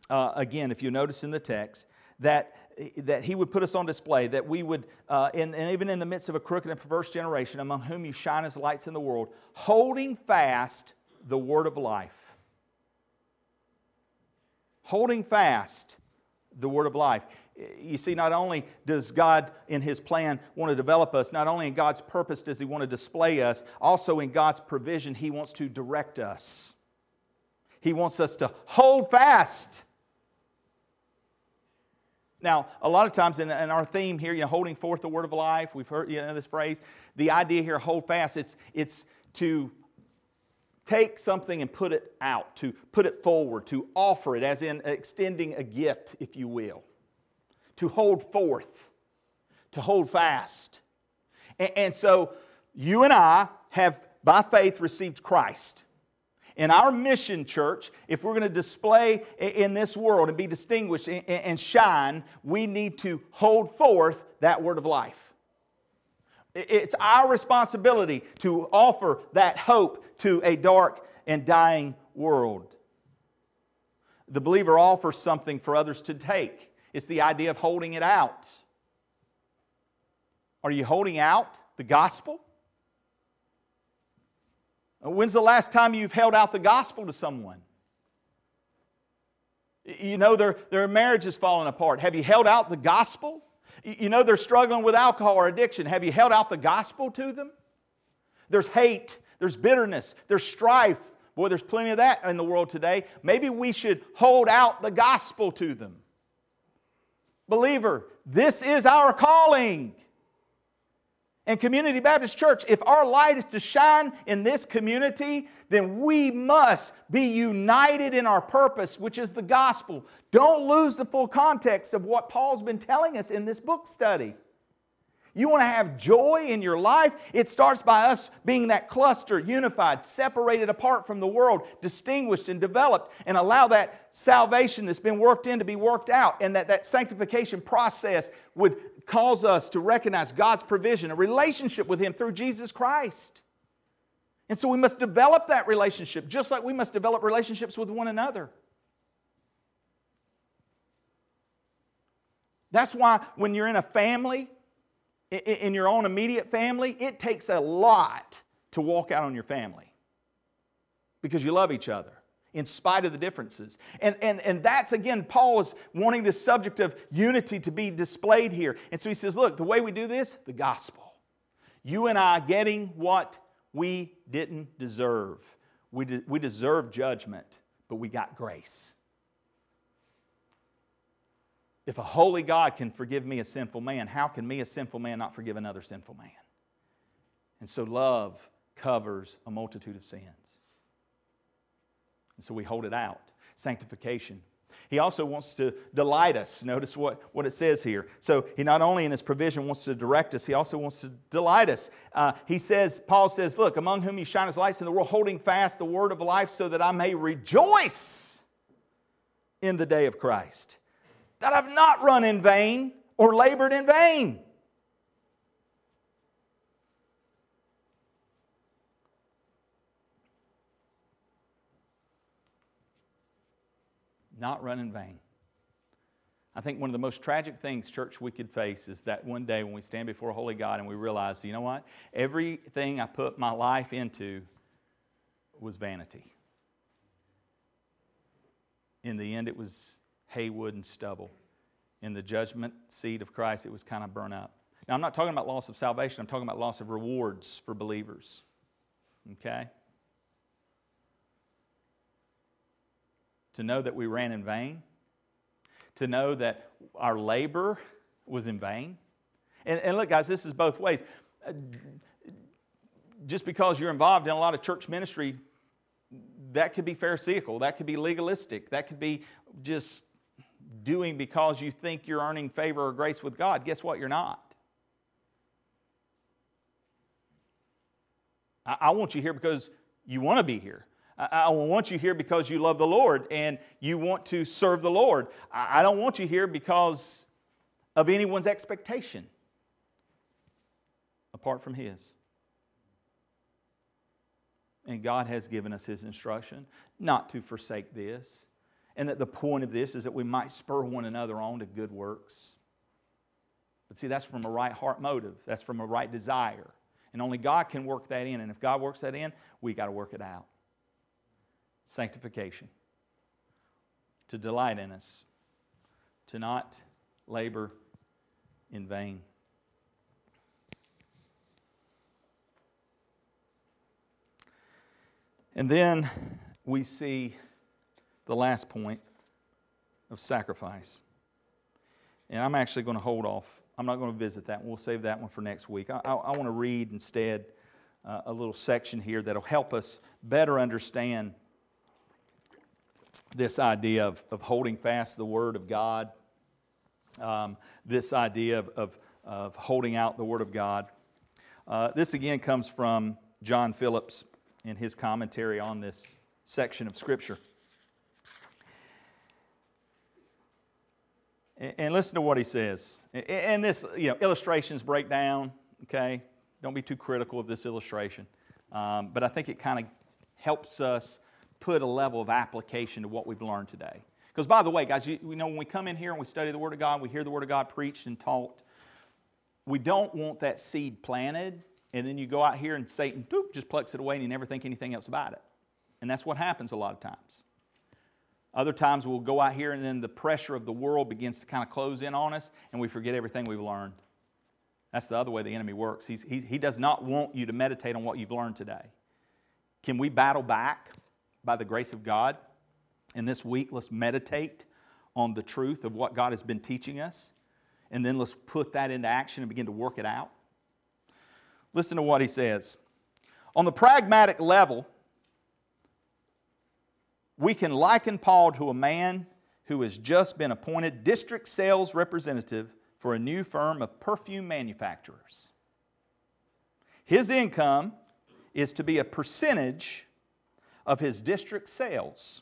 uh, again, if you notice in the text, that, that he would put us on display, that we would, uh, in, and even in the midst of a crooked and perverse generation, among whom you shine as lights in the world, holding fast the word of life holding fast the word of life. You see, not only does God, in His plan, want to develop us, not only in God's purpose does He want to display us, also in God's provision, He wants to direct us. He wants us to hold fast. Now, a lot of times in, in, our theme here, you know, holding forth the word of life, we've heard you know, this phrase. The idea here, hold fast, it's, it's to take something and put it out, to put it forward, to offer it, as in extending a gift, if you will, to hold forth, to hold fast. And, and so you and I have, by faith, received Christ. In our mission, church, if we're going to display in this world and be distinguished and shine, we need to hold forth that word of life. It's our responsibility to offer that hope to a dark and dying world. The believer offers something for others to take. It's the idea of holding it out. Are you holding out the gospel? Uh, when's the last time you've held out the gospel to someone? You know, their, their marriage is falling apart. Have you held out the gospel? You know they're struggling with alcohol or addiction. Have you held out the gospel to them? There's hate, there's bitterness, there's strife. Boy, there's plenty of that in the world today. Maybe we should hold out the gospel to them. Believer, this is our calling and Community Baptist Church, if our light is to shine in this community, then we must be united in our purpose, which is the gospel. Don't lose the full context of what Paul's been telling us in this book study. You want to have joy in your life? It starts by us being that cluster, unified, separated apart from the world, distinguished and developed, and allow that salvation that's been worked in to be worked out, and that that sanctification process would cause us to recognize God's provision, a relationship with Him through Jesus Christ. And so we must develop that relationship, just like we must develop relationships with one another. That's why when you're in a family, in your own immediate family, it takes a lot to walk out on your family because you love each other in spite of the differences. And, and, and that's, again, Paul is wanting this subject of unity to be displayed here. And so he says, look, the way we do this, the gospel. You and I getting what we didn't deserve. We, de- we deserve judgment, but we got grace. If a holy God can forgive me, a sinful man, how can me, a sinful man, not forgive another sinful man? And so love covers a multitude of sins. And so we hold it out. Sanctification. He also wants to delight us. Notice what, what it says here. So he not only in his provision wants to direct us, he also wants to delight us. Uh, he says, Paul says, Look, among whom you shine as lights in the world, holding fast the word of life, so that I may rejoice in the day of Christ. That I've not run in vain or labored in vain. Not run in vain. I think one of the most tragic things, church, we could face is that one day when we stand before holy God and we realize, you know what? Everything I put my life into was vanity. In the end, it was hay, wood, and stubble. In the judgment seat of Christ, it was kind of burnt up. Now, I'm not talking about loss of salvation, I'm talking about loss of rewards for believers. Okay? To know that we ran in vain, to know that our labor was in vain. And, and look, guys, this is both ways. Uh, just because you're involved in a lot of church ministry, that could be pharisaical, that could be legalistic, that could be just doing because you think you're earning favor or grace with God. Guess what? You're not. I, I want you here because you want to be here. I want you here because you love the Lord and you want to serve the Lord. I don't want you here because of anyone's expectation apart from His. And God has given us His instruction not to forsake this, and that the point of this is that we might spur one another on to good works. But see, that's from a right heart motive, that's from a right desire. And only God can work that in. And if God works that in, we got to work it out sanctification, to delight in us, to not labor in vain. And then we see the last point of sacrifice. And I'm actually going to hold off. I'm not going to visit that one. We'll save that one for next week. I, I, I want to read instead uh, a little section here that'll help us better understand this idea of, of holding fast the Word of God, um, this idea of, of, of, holding out the Word of God. Uh, this again comes from John Phillips in his commentary on this section of Scripture. And, and listen to what he says. And this, you know, illustrations break down, okay? Don't be too critical of this illustration. Um, but I think it kind of helps us put a level of application to what we've learned today. Because, by the way, guys, you, we know when we come in here and we study the Word of God, we hear the Word of God preached and taught, we don't want that seed planted, and then you go out here and Satan boop, just plucks it away and you never think anything else about it. And that's what happens a lot of times. Other times we'll go out here and then the pressure of the world begins to kind of close in on us and we forget everything we've learned. That's the other way the enemy works. He's, he, he does not want you to meditate on what you've learned today. Can we battle back? By the grace of God. And this week, let's meditate on the truth of what God has been teaching us. And then let's put that into action and begin to work it out. Listen to what he says. On the pragmatic level, we can liken Paul to a man who has just been appointed district sales representative for a new firm of perfume manufacturers. His income is to be a percentage of his district sales.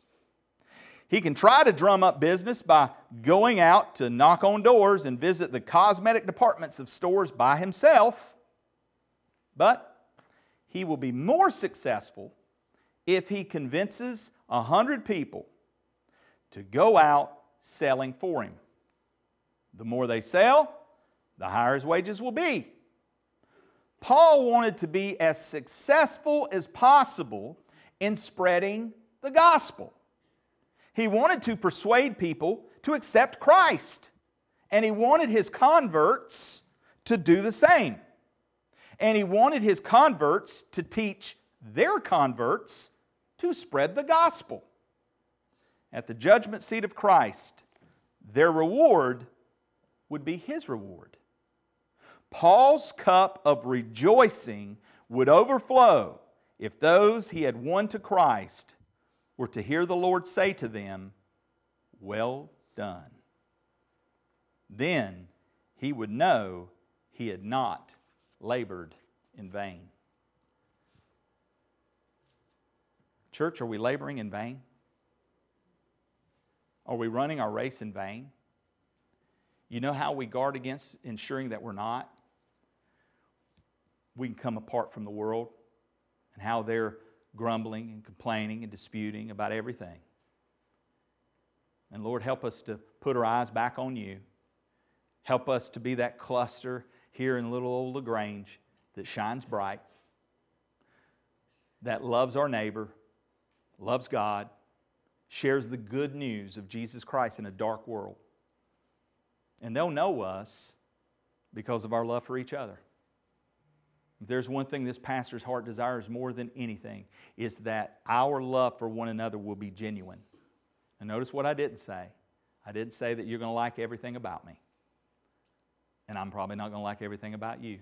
He can try to drum up business by going out to knock on doors and visit the cosmetic departments of stores by himself, but he will be more successful if he convinces a hundred people to go out selling for him. The more they sell, the higher his wages will be. Paul wanted to be as successful as possible in spreading the gospel. He wanted to persuade people to accept Christ, and he wanted his converts to do the same. And he wanted his converts to teach their converts to spread the gospel. At the judgment seat of Christ, their reward would be his reward. Paul's cup of rejoicing would overflow if those he had won to Christ were to hear the Lord say to them, Well done. Then he would know he had not labored in vain. Church, are we laboring in vain? Are we running our race in vain? You know how we guard against ensuring that we're not? We can come apart from the world and how they're grumbling and complaining and disputing about everything. And Lord, help us to put our eyes back on you. Help us to be that cluster here in little old LaGrange that shines bright, that loves our neighbor, loves God, shares the good news of Jesus Christ in a dark world. And they'll know us because of our love for each other. If there's one thing this pastor's heart desires more than anything, is that our love for one another will be genuine. And notice what I didn't say. I didn't say that you're going to like everything about me. And I'm probably not going to like everything about you.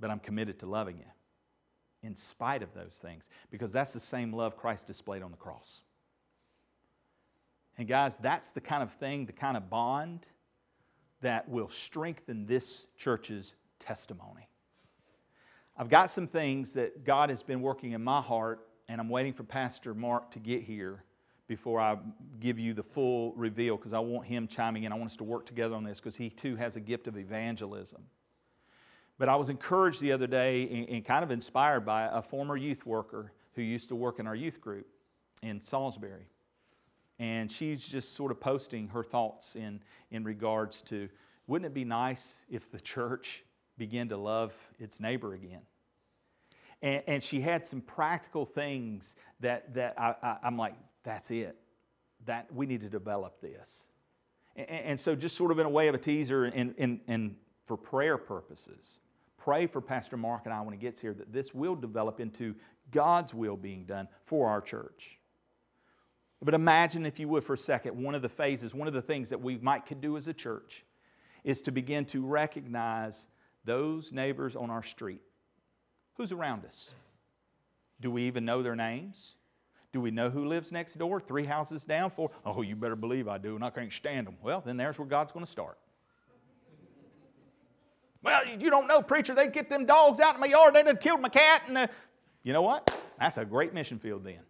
But I'm committed to loving you in spite of those things because that's the same love Christ displayed on the cross. And guys, that's the kind of thing, the kind of bond that will strengthen this church's testimony. I've got some things that God has been working in my heart, and I'm waiting for Pastor Mark to get here before I give you the full reveal because I want him chiming in. I want us to work together on this because he too has a gift of evangelism. But I was encouraged the other day and, kind of inspired by a former youth worker who used to work in our youth group in Salisbury. And she's just sort of posting her thoughts in, in regards to wouldn't it be nice if the church began to love its neighbor again? And, and she had some practical things that, that I, I, I'm like, that's it. That we need to develop this. And, and so, just sort of in a way of a teaser and, and, and for prayer purposes, pray for Pastor Mark and I when he gets here that this will develop into God's will being done for our church. But imagine, if you would, for a second, one of the phases, one of the things that we might could do as a church is to begin to recognize those neighbors on our street. Who's around us? Do we even know their names? Do we know who lives next door, three houses down? Four? Oh, you better believe I do, and I can't stand them. Well, then there's where God's going to start. Well, you don't know, preacher. They get them dogs out in my yard. They done killed my cat. And uh, you know what? That's a great mission field then.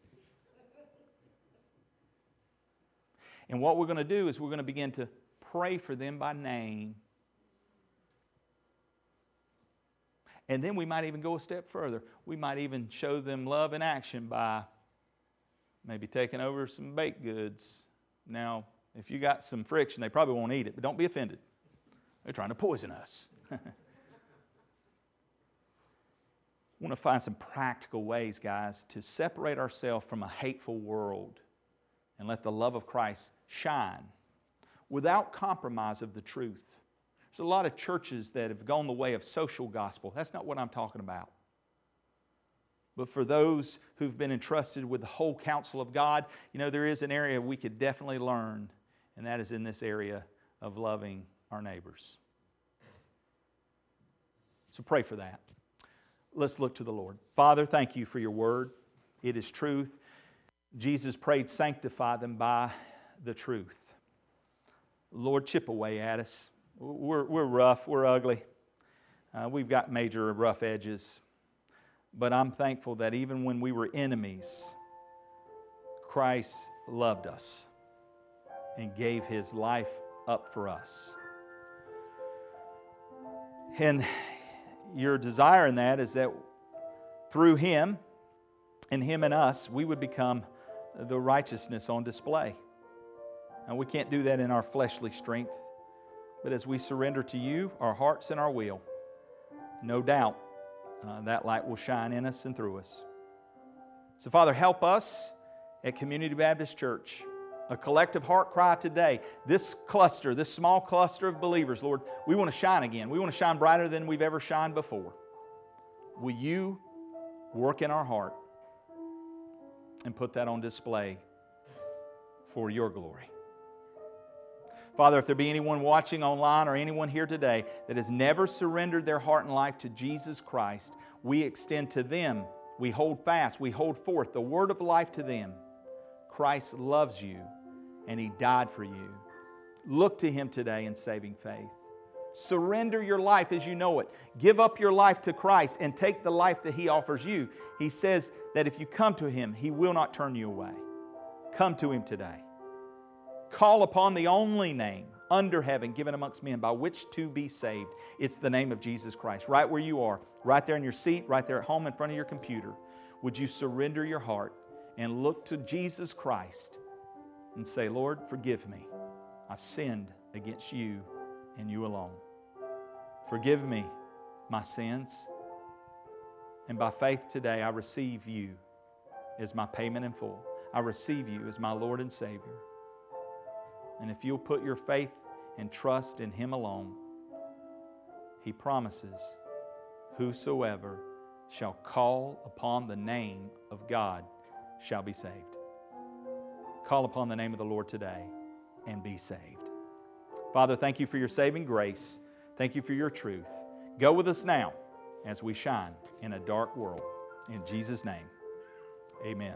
And what we're going to do is we're going to begin to pray for them by name. And then we might even go a step further. We might even show them love in action by maybe taking over some baked goods. Now, if you got some friction, they probably won't eat it, but don't be offended. They're trying to poison us. I want to find some practical ways, guys, to separate ourselves from a hateful world and let the love of Christ shine without compromise of the truth. There's a lot of churches that have gone the way of social gospel. That's not what I'm talking about. But for those who've been entrusted with the whole counsel of God, you know, there is an area we could definitely learn, and that is in this area of loving our neighbors. So pray for that. Let's look to the Lord. Father, thank you for your word. It is truth. Jesus prayed, sanctify them by the truth. Lord, chip away at us. We're, we're rough, we're ugly. Uh, we've got major rough edges. But I'm thankful that even when we were enemies, Christ loved us and gave his life up for us. And your desire in that is that through Him and Him and us, we would become the righteousness on display. And we can't do that in our fleshly strength, but as we surrender to you, our hearts and our will, no doubt uh, that light will shine in us and through us. So, Father, help us at Community Baptist Church a collective heart cry today. This cluster, this small cluster of believers, Lord, we want to shine again. We want to shine brighter than we've ever shined before. Will you work in our heart and put that on display for your glory? Father, if there be anyone watching online or anyone here today that has never surrendered their heart and life to Jesus Christ, we extend to them we hold fast, we hold forth the word of life to them. Christ loves you and He died for you. Look to Him today in saving faith. Surrender your life as you know it. Give up your life to Christ and take the life that He offers you. He says that if you come to Him, He will not turn you away. Come to Him today. Call upon the only name under heaven given amongst men by which to be saved. It's the name of Jesus Christ. Right where you are, right there in your seat, right there at home in front of your computer. Would you surrender your heart and look to Jesus Christ and say, Lord, forgive me. I've sinned against you and you alone. Forgive me my sins. And by faith today, I receive you as my payment in full. I receive you as my Lord and Savior. And if you'll put your faith and trust in Him alone, He promises, Whosoever shall call upon the name of God shall be saved. Call upon the name of the Lord today and be saved. Father, thank you for your saving grace. Thank you for your truth. Go with us now as we shine in a dark world. In Jesus' name, amen.